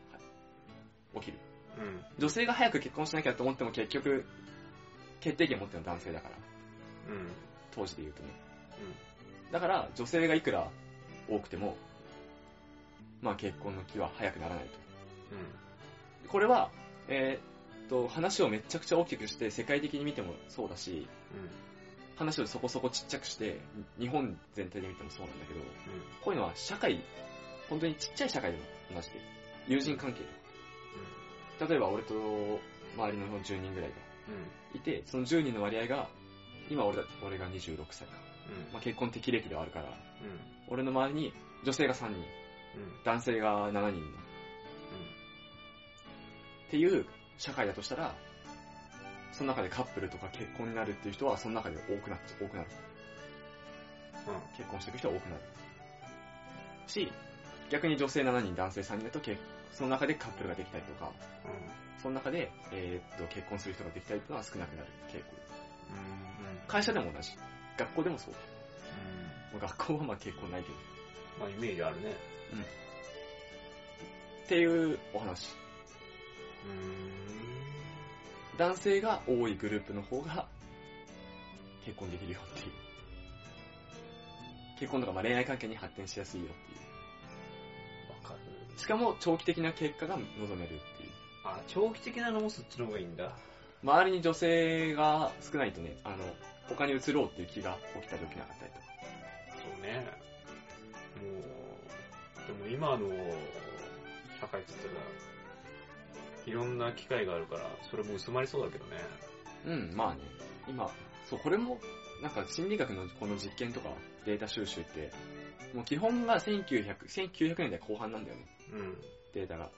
起きる。うん。うん。女性が早く結婚しなきゃと思っても結局、決定権持ってるのは男性だから、うん。うん。当時で言うとね。だから、女性がいくら多くても、まあ結婚の気は早くならないと。これは、えーっと、話をめちゃくちゃ大きくして、世界的に見てもそうだし、話をそこそこちっちゃくして、日本全体で見てもそうなんだけど、こういうのは社会、本当にちっちゃい社会でも同じで、友人関係とか。例えば俺と周りの10人ぐらいがいて、その10人の割合が、今俺だ俺が26歳か。まあ、結婚適齢期ではあるから、俺の周りに女性が3人、男性が7人っていう社会だとしたら、その中でカップルとか結婚になるっていう人は、その中で多くなっちゃ多くなる。結婚していく人は多くなる。し、逆に女性7人、男性3人だと結、その中でカップルができたりとか、その中で、えーっと、結婚する人ができたりというのは少なくなる傾向。会社でも同じ。学校でもそう。まあ学校はまあ結婚ないけど。まあイメージあるね。っていうお話。男性が多いグループの方が結婚できるよっていう。結婚とかまあ恋愛関係に発展しやすいよっていう。しかも長期的な結果が望めるっていう。あ、長期的なのもそっちの方がいいんだ。周りに女性が少ないとね、あの、他に移ろうっていう気が起きたり起きなかったりとか。そうね。もう、でも今の社会って言ったら、いろんな機会があるから、それも薄まりそうだけどね。うん、まあね。今、そう、これも、なんか心理学のこの実験とかデータ収集って、もう基本が1900、1900年代後半なんだよね、うん。データが。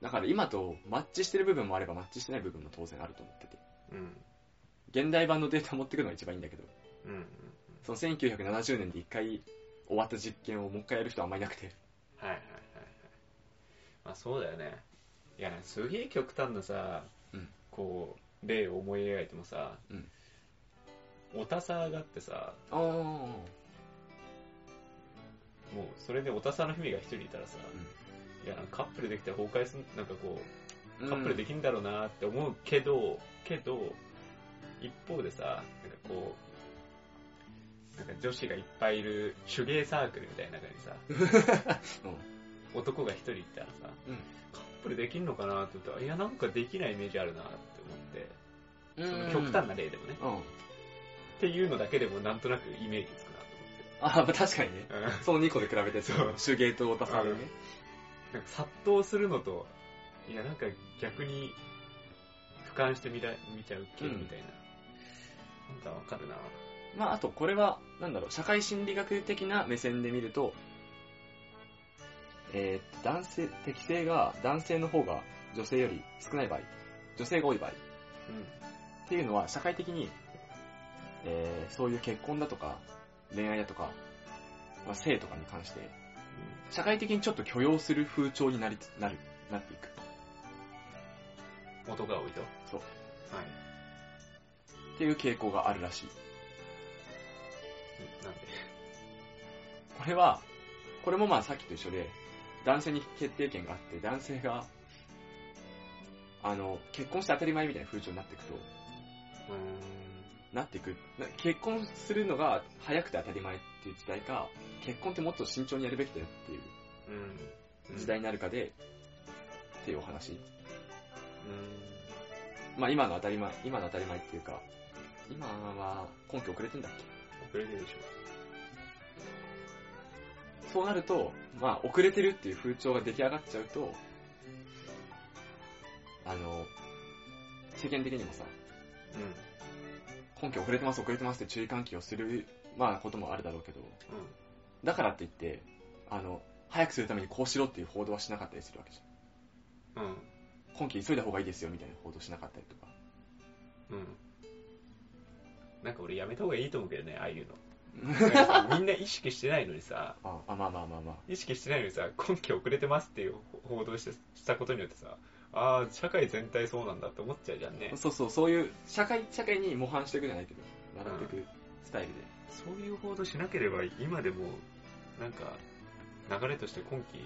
だから今とマッチしてる部分もあればマッチしてない部分も当然あると思ってて。うん。現代版のデータを持ってくるのが一番いいんだけど、うん。その1970年で一回終わった実験をもう一回やる人はあんまりいなくて。はいはいはいはい。まあそうだよね。いや、すげえ極端なさ、うんこう、例を思い描いてもさ、うんおたさがあってさ、あもうそれでおたさの姫が一人いたらさ、いや、カップルできたら崩壊すん、なんかこう、ー。カップルできんだろうなって思うけど、けど、一方でさ、なんかこう、なんか女子がいっぱいいる手芸サークルみたいな中にさ、男が一人いたらさ、うんカップルできんのかなって言ったら、いや、なんかできないイメージあるなって思って、うん。その極端な例でもね、うん。っていうのだけでもなんとなくイメージつくなあ、まあ確かにね。と思って。その2個で比べて、そう手芸とおたさでね。なんか殺到するのと、いや、なんか逆に、俯瞰して見ら見ちゃう系みたいな。なんかわかるな。まあ、あとこれは、なんだろう、社会心理学的な目線で見ると、えー、男性、適性が男性の方が女性より少ない場合、女性が多い場合、っていうのは社会的に、えー、そういう結婚だとか、恋愛だとか、まあ、性とかに関して、社会的にちょっと許容する風潮になりつ、なる、なっていく。うん。音が多いと？そう。はい。っていう傾向があるらしい。うんなんで？これは、これもまあさっきと一緒で、男性に決定権があって、男性が、あの、結婚して当たり前みたいな風潮になっていくと、うなっていく。な結婚するのが早くて当たり前っていう時代か、結婚ってもっと慎重にやるべきだよっていう。時代になるかで、っていうお話。うん。まあ今の当たり前、今の当たり前っていうか、今は根拠遅れてんだっけ？遅れてるでしょ。そうなると、まあ遅れてるっていう風潮が出来上がっちゃうと、あの、世間的にもさ、うん。根拠遅れてます遅れてますって注意喚起をする、まあこともあるだろうけど、うだからって言って、あの、早くするためにこうしろっていう報道はしなかったりするわけじゃん。ん。うん。今期急いだ方がいいですよみたいな報道しなかったりとか。うん。なんか俺やめた方がいいと思うけどね、ああいうの。みんな意識してないのにさ、あ、あまあまあまあまあ。意識してないのにさ、今期遅れてますっていう報道したことによってさ、ああ、社会全体そうなんだって思っちゃうじゃんね。そうそう、そういう、社会、社会に模範していくじゃないけど、笑っていくスタイルで。そういう報道しなければ今でも、なんか、流れとして今期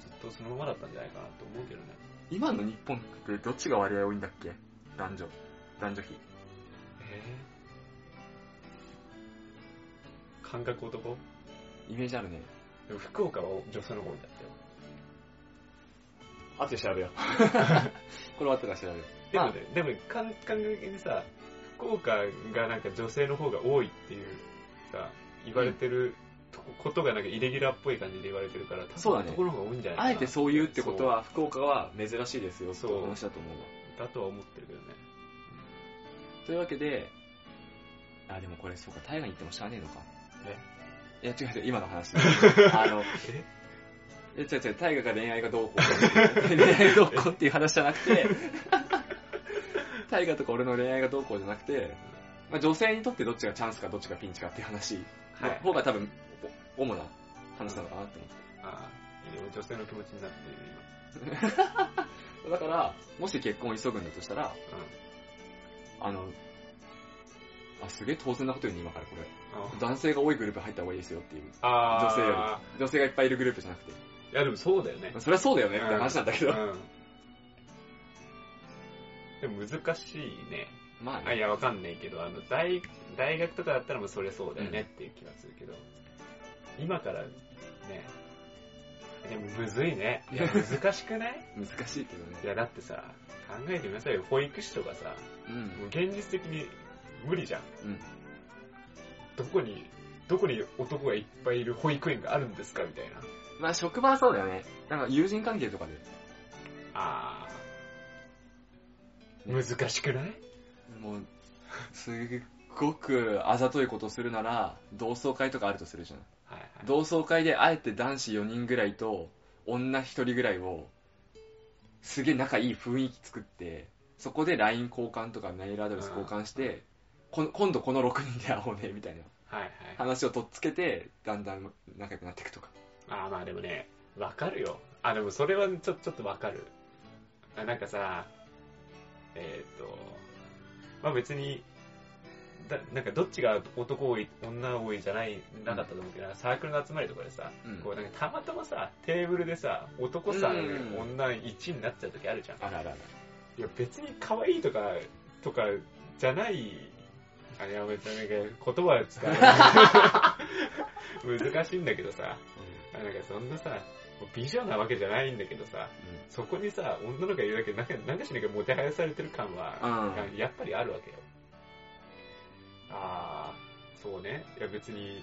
ずっとそのままだったんじゃないかなと思うけどね。今の日本ってどっちが割合多いんだっけ？男女。男女比。えー、感覚男？イメージあるね。でも福岡は女性の方が多いんだってよ。後で調べよう。これ後で調べよう。でもね、でも感感覚的にさ、福岡がなんか女性の方が多いっていうさ、言われてるとこことがなんかイレギュラーっぽい感じで言われてるから、多分そうだねところが多いんじゃないかな。あえてそう言うってことは、福岡は珍しいですよそう話だと思う。だとは思ってるけどね。というわけで、あ、でもこれそうか、大河に行ってもしゃあねえのか。いや、違う違う、今の話。あの、ええ、違う違う、大河が恋愛がどうこう。恋愛がどうこうっていう話じゃなくて、大河とか俺の恋愛がどうこうじゃなくて、まあ、女性にとってどっちがチャンスかどっちがピンチかっていう話の方が多分、お主な話なのかなって思って。ああ、いいね女性の気持ちになってる今。だから、もし結婚を急ぐんだとしたら、あの、あ、すげえ当然なこと言うね、今からこれ。うん。男性が多いグループ入った方がいいですよっていう。女性より。女性がいっぱいいるグループじゃなくて。いやでもそうだよね。それはそうだよねって話なんだけど。うん。でも難しいね。まああ、いね。や、わかんないけど、あの、大、大学とかだったらもうそれそうだよねっていう気がするけど、今からね、でもむずいね。いや、難しくない？難しいけどねい。や、だってさ、考えてみなさいよ。保育士とかさ、うん。もう現実的に無理じゃん。うん。どこに、どこに男がいっぱいいる保育園があるんですか？みたいな。まあ職場はそうだよね。なんか友人関係とかで。あー、ね難しくない？もう、すっごくあざといことするなら、同窓会とかあるとするじゃん。はいはい。同窓会であえて男子4人ぐらいと女1人ぐらいを、すげえ仲いい雰囲気作って、そこで LINE 交換とかメールアドレス交換して、この今度この6人で会おうね、みたいなはいはい。話をとっつけて、だんだん仲良くなっていくとか。あーまあでもね、わかるよ。あ、でもそれはちょちょっとわかる。あなんかさ、えっ、と、まあ別に、だなんかどっちが男多い、女多いじゃない、なかったと思うけど、サークルの集まりとかでさ、うんこうなんかたまたまさ、テーブルでさ、男さ、うん女1になっちゃう時あるじゃん。あらあらあら。いや別に可愛いとか、とかじゃない、あれは別に言葉を使う。難しいんだけどさ、あなんかそんなさ、美女なわけじゃないんだけどさ、そこにさ、女の子がいるだけでなんか、なんかしなきゃもてはやされてる感は、うんやっぱりあるわけよ。あー、そうね。いや別に、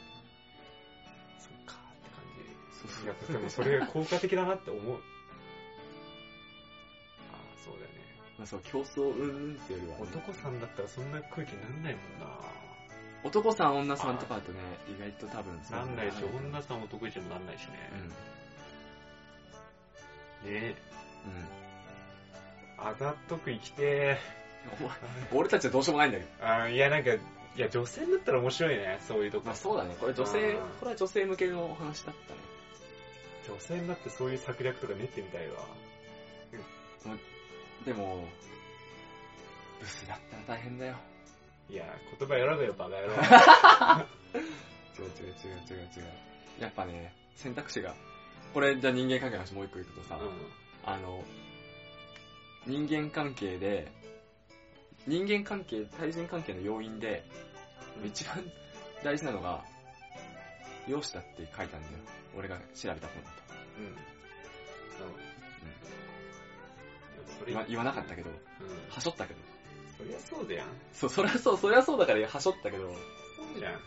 そっかって感じ。そういや、でもそれ効果的だなって思う。そうだよね。まあそう、競争うんっていうよりはね、男さんだったらそんな空気なんないもんな男さん女さんとかだとね、意外と多分そうなんないし、女さん男一もなんないしね。うん。ねうん。あざとく生きてお前俺たちはどうしようもないんだけど。ー。あーいや、なんか、いや、女性だったら面白いね、そういうとこ。まあそうだね。これ女性うん、これは女性向けのお話だったね。女性になってそういう策略とか練ってみたいわ。でも、ブスだったら大変だよ。いや、言葉選べよ、バカ野郎。違う違う違う違う違う。やっぱね、選択肢が、これじゃあ人間関係の話もう一個言うとさ、あの、人間関係で、人間関係、対人関係の要因で、うん一番大事なのが、容姿だって書いたんだよ。俺が調べた本だと。うん。うん。そ言わ言わなかったけど、うん。はしょったけど。そりゃそうだやん。そう、そりゃそう、そりゃそうだからはしょったけど、そうじゃん。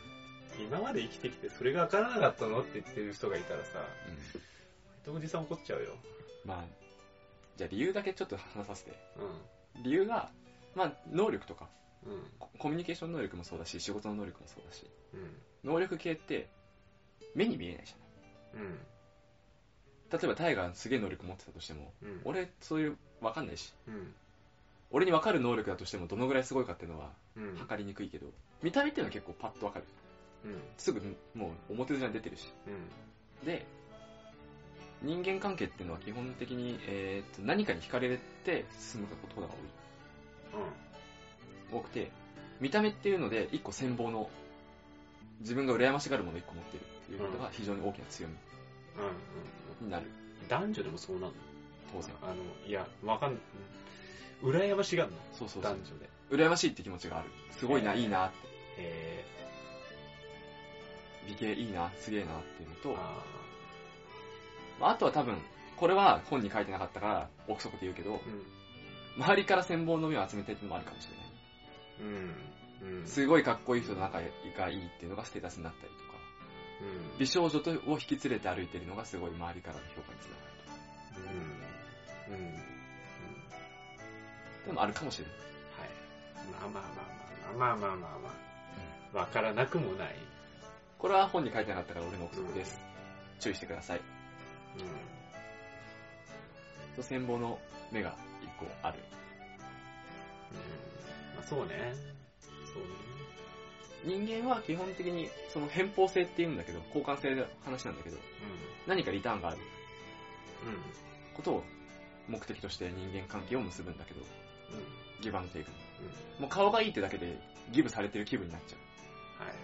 今まで生きてきてそれが分からなかったのって言ってる人がいたらさ、うん。おじさん怒っちゃうよ。まあ、じゃあ理由だけちょっと話させて。う理由が、まあ、能力とか、ん。うん。ココミュニケーション能力もそうだし、仕事の能力もそうだし、うん。能力系って、目に見えないじゃない。うん。例えばタイガーすげえ能力持ってたとしても、うん。俺、そういう、わかんないし、うん。俺にわかる能力だとしてもどのぐらいすごいかっていうのはうん。測りにくいけど、見た目っていうのは結構パッとわかる。うん。すぐもう表面に出てるし。うん。で、人間関係っていうのは基本的に、えーと何かに惹かれて進むことが多い。多くて、見た目っていうので一個羨望の、自分が羨ましがるものを一個持ってるっていうことが非常に大きな強みうん。になる。うん。男女でもそうなの？当然。あの、いや、わかん、うん羨ましがんの？そうそうそう男。女で。羨ましいって気持ちがある。すごいな、えーいいなって。え美形いいな、すげえなっていうのー、と、あまあ、あとは多分、これは本に書いてなかったから、憶測で言うけど、ーうん。周りから羨望の目を集めたいってのもあるかもしれない。うん。うん。すごいかっこいい人と仲がいいっていうのがステータスになったりとか、うん。美少女とを引き連れて歩いてるのがすごい周りからの評価につながるうん。うん。うん。と。でもあるかもしれない。はい。まあまあまあまあまあまあまあまあ。わからなくもない。これは本に書いてなかったから俺の憶測です。注意してください。うん。羨望の目が一個ある。うん。まあそうね。そうね。人間は基本的にその偏方性って言うんだけど、交換性の話なんだけど、何かリターンがあるうん。うん。ことを目的として人間関係を結ぶんだけど、ギブアンドテイク。もう顔がいいってだけでギブされてる気分になっちゃう。はい。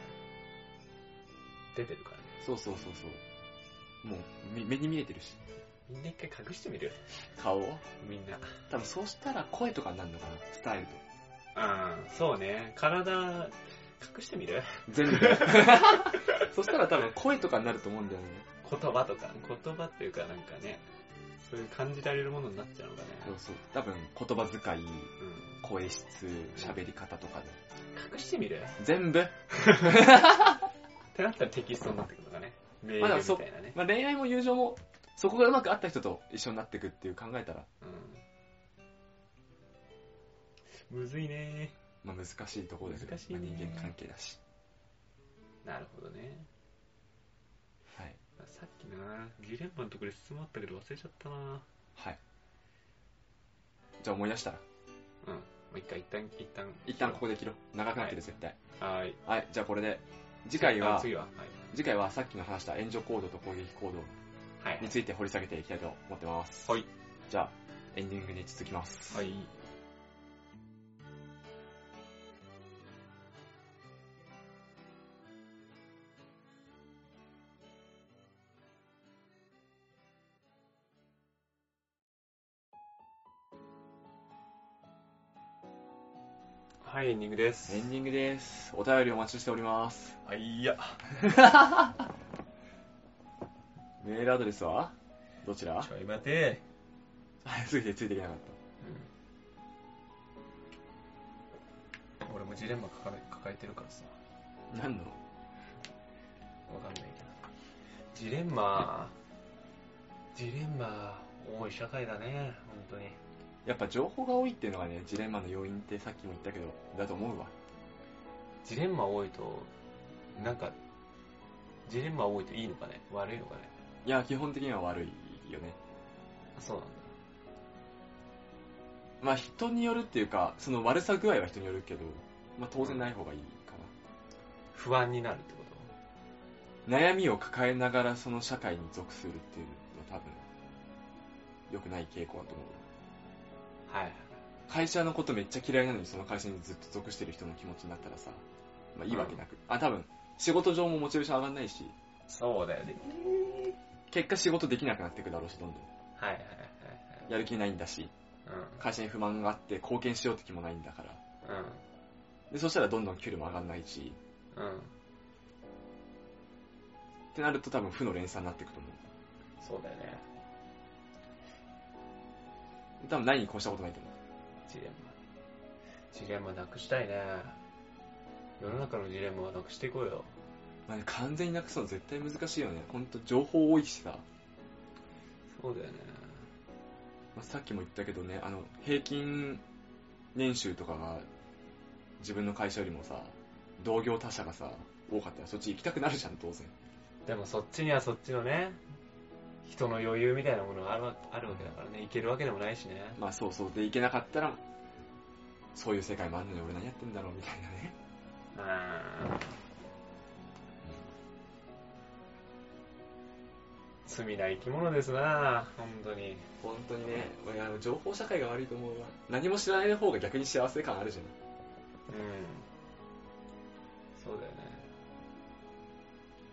出てるからね。そうそうそうそう。もうみ目に見えてるし、みんな一回隠してみる顔を？みんな。多分そうしたら声とかになるのかな、伝えるうん。そうね。体、隠してみる？と。全部。そしたら多分声とかになると思うんだよね。言葉とか。言葉っていうかなんかね。そういう感じられるものになっちゃうのかね。そうそう。多分言葉遣い、うん。声質、喋り方とかで。隠してみる？全部？ってなったらテキストになってくるのかね。メールみたいなね。まあ、恋愛も友情も、そこがうまくあった人と一緒になっていくっていう考えたら、うん。むずいねまあ難しいところです難しいねまあ人間関係だし。なるほどね。はい。さっきな、ジレンマのところで質問あったけど忘れちゃったなはい。じゃあ思い出したら、うん。もう一回、一旦、一旦。一旦ここで切ろう。長くなってる絶対。はーい。はい、じゃあこれで、次回は、あ次は、はい。次回はさっきの話した援助コードと攻撃コードはい。について掘り下げていきたいと思ってます。はい。じゃあ、エンディングに続きます。はい。はい、エンディングです。エンディングです。お便りお待ちしております。はい、いや。メールアドレスは？どちら？ちょい待て。あ ついてついていけなかっ俺もジレンマ抱え抱えてるからさ。た。何の？わかんないけど。ジレンマ、ジレンマ、多い社会だね、本当に。やっぱ情報が多いっていうのがね、ジレンマの要因ってさっきも言ったけど、だと思うわ。ジレンマ多いと、なんか、ジレンマ多いといいのかね？悪いのかね？いや、基本的には悪いよね。あ、そうなんだ。まあ人によるっていうか、その悪さ具合は人によるけど、まあ当然ない方がいいか不安になるってこな。悩みを抱えながらその社会に属するっていうのは多分、良くない傾向だと思う。とはいはい。会社のことめっちゃ嫌いなのにその会社にずっと属してる人の気持ちになったらさ、まあいいわけなく。あ、多分、仕事上もモチベーション上がんないし、そうだよね。結果仕事できなくなっていくだろうし、どんどん。はいはいやる気ないんだし、はいはい。会社に不満があって貢献しようって気もないんだから。うん。うん。で、そしたらどんどん給料も上がんないし、うん。ってなると多分負の連鎖になっていくと思う。そうだよね。多分何に越したことないと思う。ジレンマ。ジレンマなくしたいね。世の中のジレンマはなくしていこうよ。まあね、完全になくすの絶対難しいよね。ほんと情報多いしさ。そうだよね。まあ、さっきも言ったけどね、あの、平均年収とかが自分の会社よりもさ、同業他社がさ、多かったらそっち行きたくなるじゃん、当然。でもそっちにはそっちのね、人の余裕みたいなものがあるわあるわけだからね、いけるわけでもないしね。まあそうそう。で、行けなかったら、そういう世界もあるのに俺何やってんだろうみたいなね。うん。罪な生き物ですな本当に。本当にね、俺あの情報社会が悪いと思うわ。何も知らない方が逆に幸せ感あるじゃん。うん。そうだよね。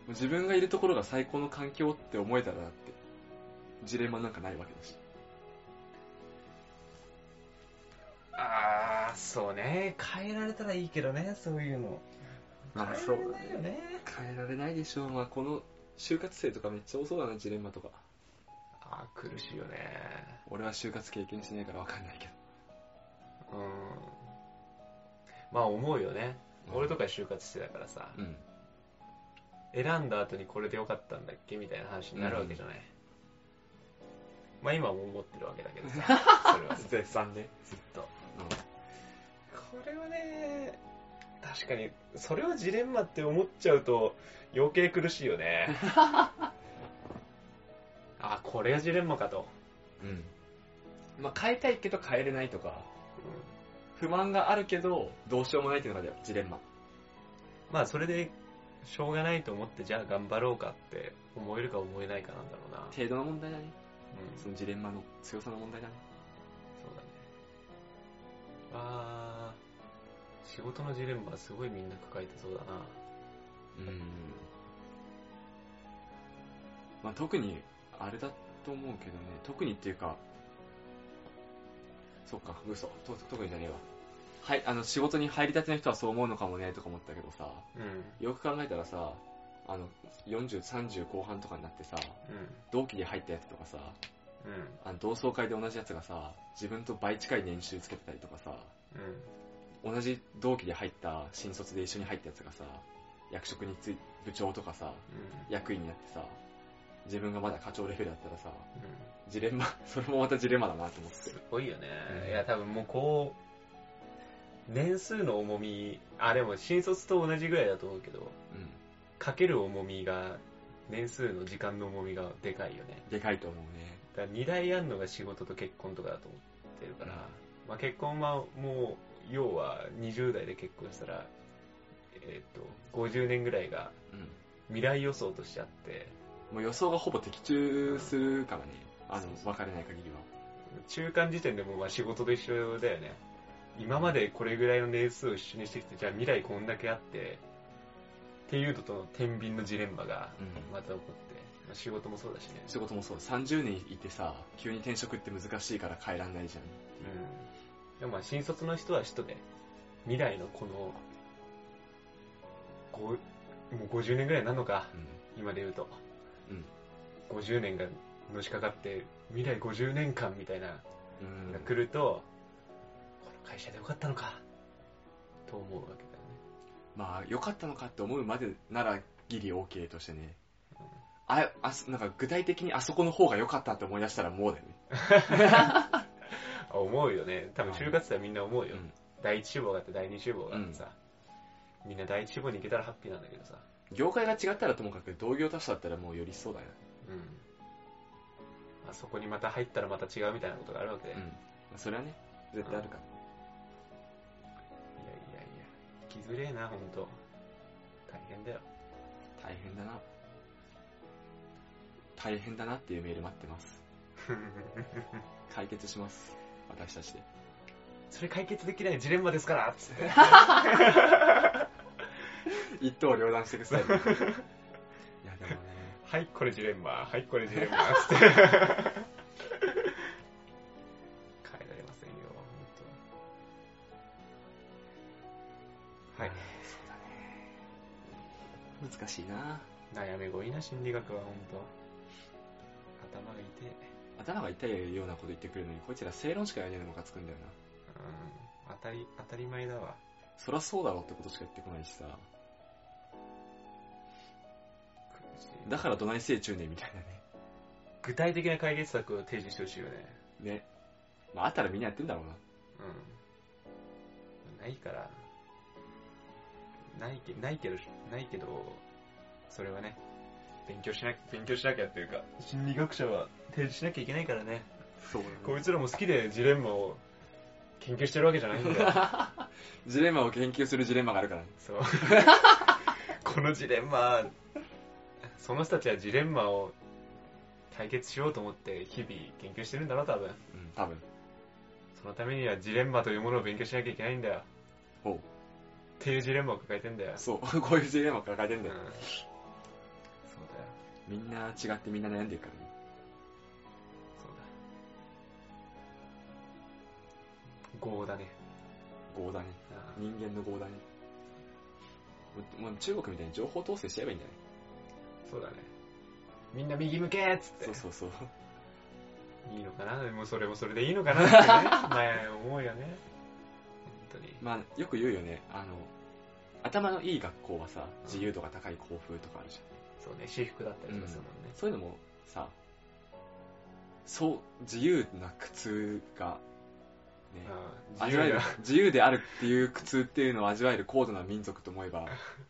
自分がいるところが最高の環境って思えたらだって、ジレンマなんかないわけだし。あー、そうね。変えられたらいいけどね、そういうの。変まあえられないよね。変えられないでしょう。まあこの就活生とかめっちゃ多そうだな、ジレンマとか。あー、苦しいよね。俺は就活経験してないからわかんないけど。うん。まあ思うよね。うん俺とか就活してたからさ、うん。選んだ後にこれでよかったんだっけ？みたいな話になるわけじゃない。まあ今も思ってるわけだけどさ、それはず絶賛ね。っと。これはね、確かに、それをジレンマって思っちゃうと余計苦しいよね。あ、これがジレンマかと。うん。まあ変えたいけど変えれないとか、不満があるけどどうしようもないっていうのがジレンマ。まあそれで、しょうがないと思って、じゃあ頑張ろうかって思えるか思えないかなんだろうな。程度の問題だね。うん、そのジレンマの強さの問題だね。そうだね。あー、仕事のジレンマはすごいみんな抱えてそうだな。うん。まあ特に、あれだと思うけどね、特にっていうか、そっか、嘘。と特にじゃねえわ。はい、あの、仕事に入りたての人はそう思うのかもね、とか思ったけどさ、うん。よく考えたらさ、あの、40、30後半とかになってさ、うん。同期で入ったやつとかさ、うん。あの同窓会で同じやつがさ、自分と倍近い年収つけてたりとかさ、うん。同じ同期で入った新卒で一緒に入ったやつがさ、役職につい、部長とかさ、役員になってさ、自分がまだ課長レベルだったらさ、うん。ジレンマ、それもまたジレンマだなと思ってす。ごいよね。うんいや、多分もうこう、年数の重み、あ、でも新卒と同じぐらいだと思うけど、うかける重みが、年数の時間の重みがでかいよね。ん。でかいと思うね。だから二台あんのが仕事と結婚とかだと思ってるから、まあ結婚はもう、要は20代で結婚したら、えっ、と、50年ぐらいがうん。未来予想としてあって、もう予想がほぼ的中するからね。あの、そうそう別れない限りは。中間時点でもうまあ仕事と一緒だよね。今までこれぐらいの年数を一緒にしてきて、じゃあ未来こんだけあって、っていうのと天秤のジレンマがうん。また起こって、まあ仕事もそうだしね。仕事もそう。30年いてさ、急に転職って難しいから変えらんないじゃん。うん。でもまあ新卒の人は人で、未来のこの、こう、もう50年ぐらいになるのか、今で言うと。うん。50年がのしかかって、未来50年間みたいなうん。が来ると、この会社でよかったのか、と思うわけだ。まあ、良かったのかって思うまでならギリ OK としてね。あ、あ、なんか具体的にあそこの方が良かったって思い出したらもうだよね。あ 思うよね。多分就活生はみんな思うよ。うん第一志望があって第二志望があってさ、みんな第一志望に行けたらハッピーなんだけどさ。業界が違ったらともかく同業他社だったらもうよりそうだよね。うん。まあ、そこにまた入ったらまた違うみたいなことがあるわけで。うん。まあそれはね、絶対あるから。いやいやいや、生きづれえな、ほんと。大変だよ。大変だな。大変だなっていうメール待ってます。解決します。私たちで。それ解決できないジレンマですからつって。一刀両断してください。いや、でもね、はい、これジレンマ。はい、これジレンマ。つって。難しいな悩み多いな、心理学はほんと。頭が痛い。頭が痛いようなこと言ってくるのに、こいつら正論しかやらねえのムカつくんだよな。うん。当たり、当たり前だわ。そらそうだろってことしか言ってこないしさ。だからどないせい中年みたいなね。具体的な解決策を提示してほしいよね。ね。まあ、あったらみんなやってんだろうな。うん。ないから、ないけないけど、ないけど、それはね、勉強しなきゃ、勉強しなきゃっていうか、心理学者は提示しなきゃいけないからね。そうこいつらも好きでジレンマを研究してるわけじゃないんだよ。ジレンマを研究するジレンマがあるからね。そう。このジレンマ、その人たちはジレンマを解決しようと思って日々研究してるんだろ、多分。うん、多分。そのためにはジレンマというものを勉強しなきゃいけないんだよ。ほう。っていうジレンマを抱えてんだよ。そう。こういうジレンマを抱えてんうん。だよ。そうだよ。みんな違ってみんな悩んでるからね。そうだ。業だね。業だね。あ人間の業だね。もう中国みたいに情報統制しちゃえばいいんだね。そうだね。みんな右向けっつって。そうそうそう。いいのかな？でもそれもそれでいいのかな？ってね。前思うよね。本当に。まあ、よく言うよね。あの、頭のいい学校はさ、自由度が高い校風とかあるじゃん。そうね、私服だったりとかするもんね。そういうのもさ、そう、自由な苦痛が、ね、うん味わえる、自由であるっていう苦痛っていうのを味わえる高度な民族と思えば、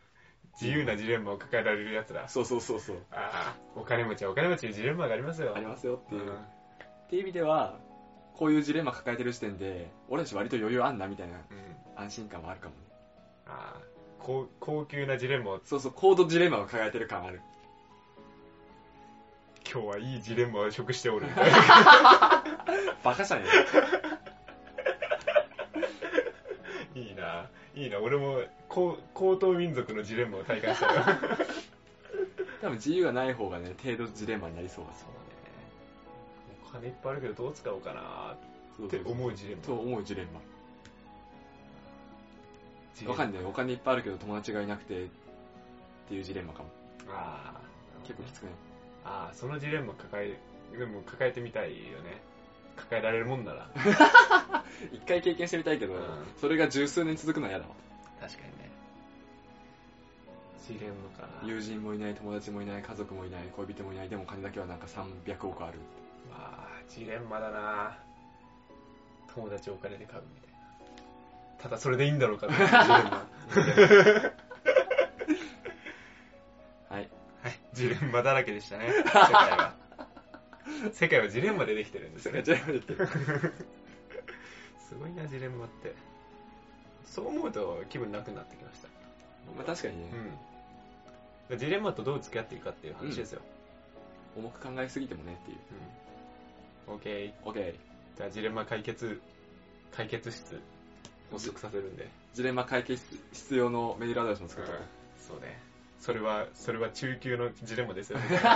自由なジレンマを抱えられる奴ら。そうそうそうそう、ああ、お金持ちはお金持ちにジレンマがありますよ。ありますよっていう。うんっていう意味では、こういうジレンマ抱えてる時点で、俺たち割と余裕あんなみたいなうん。安心感はあるかもね。ああ、高高級なジレンマを、そうそう、高度ジレンマを抱えてる感ある。今日はいいジレンマを食しておる。バカじゃねいいな、いいな、俺も高高等民族のジレンマを体感したよ。多分自由がない方がね、程度ジレンマになりそうだそうね。お金いっぱいあるけどどう使おうかなってそうそう思うジレンマ。と思うジレンマ。わかんない。お金いっぱいあるけど友達がいなくてっていうジレンマかも。ああ、結構きつくない？ああ、そのジレンマ抱え、でも抱えてみたいよね。抱えられるもんなら。一回経験してみたいけど、うんそれが十数年続くのは嫌だわ。確かにね。ジレンマかな。友人もいない、友達もいない、家族もいない、恋人もいない、でも金だけはなんか300億ある。まあ、ジレンマだな友達をお金で買うみたいな。ただそれでいいんだろうかな、ジレンマ。はい。はい、ジレンマだらけでしたね、世界は。世界はジレンマでできてるんですね。ジレンマで言ってる。すごいな、ジレンマって。そう思うと気分楽になってきました。まあ確かにね、うん。ジレンマとどう付き合っていくかっていう話ですよ。重く考えすぎてもねっていう。うん。オッケー。オッケー。じゃあジレンマ解決、解決室、発足させるんで。ジレンマ解決必要のメールアドレスも作っとこそうね。それは、それは中級のジレンマですよね。う。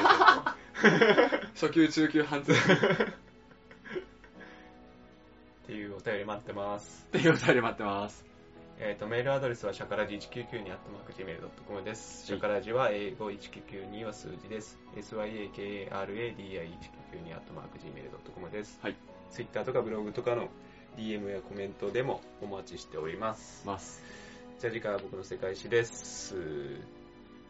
初級、中級、半通。っっていうお便り待ってます。ていうお便り待ってます。えっ、と、メールアドレスはシャカラジ199にアットマーク Gmail.com です。シャカラジは英語1992は数字です。syakara.di199 にアットマーク Gmail.com です。はい。Twitter とかブログとかの DM やコメントでもお待ちしております。ます。じゃあ次回は僕の世界史です。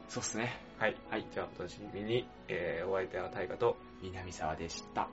そうっすね。はい。はい。じゃあお楽しみに、えー、お相手は大河と南沢でした。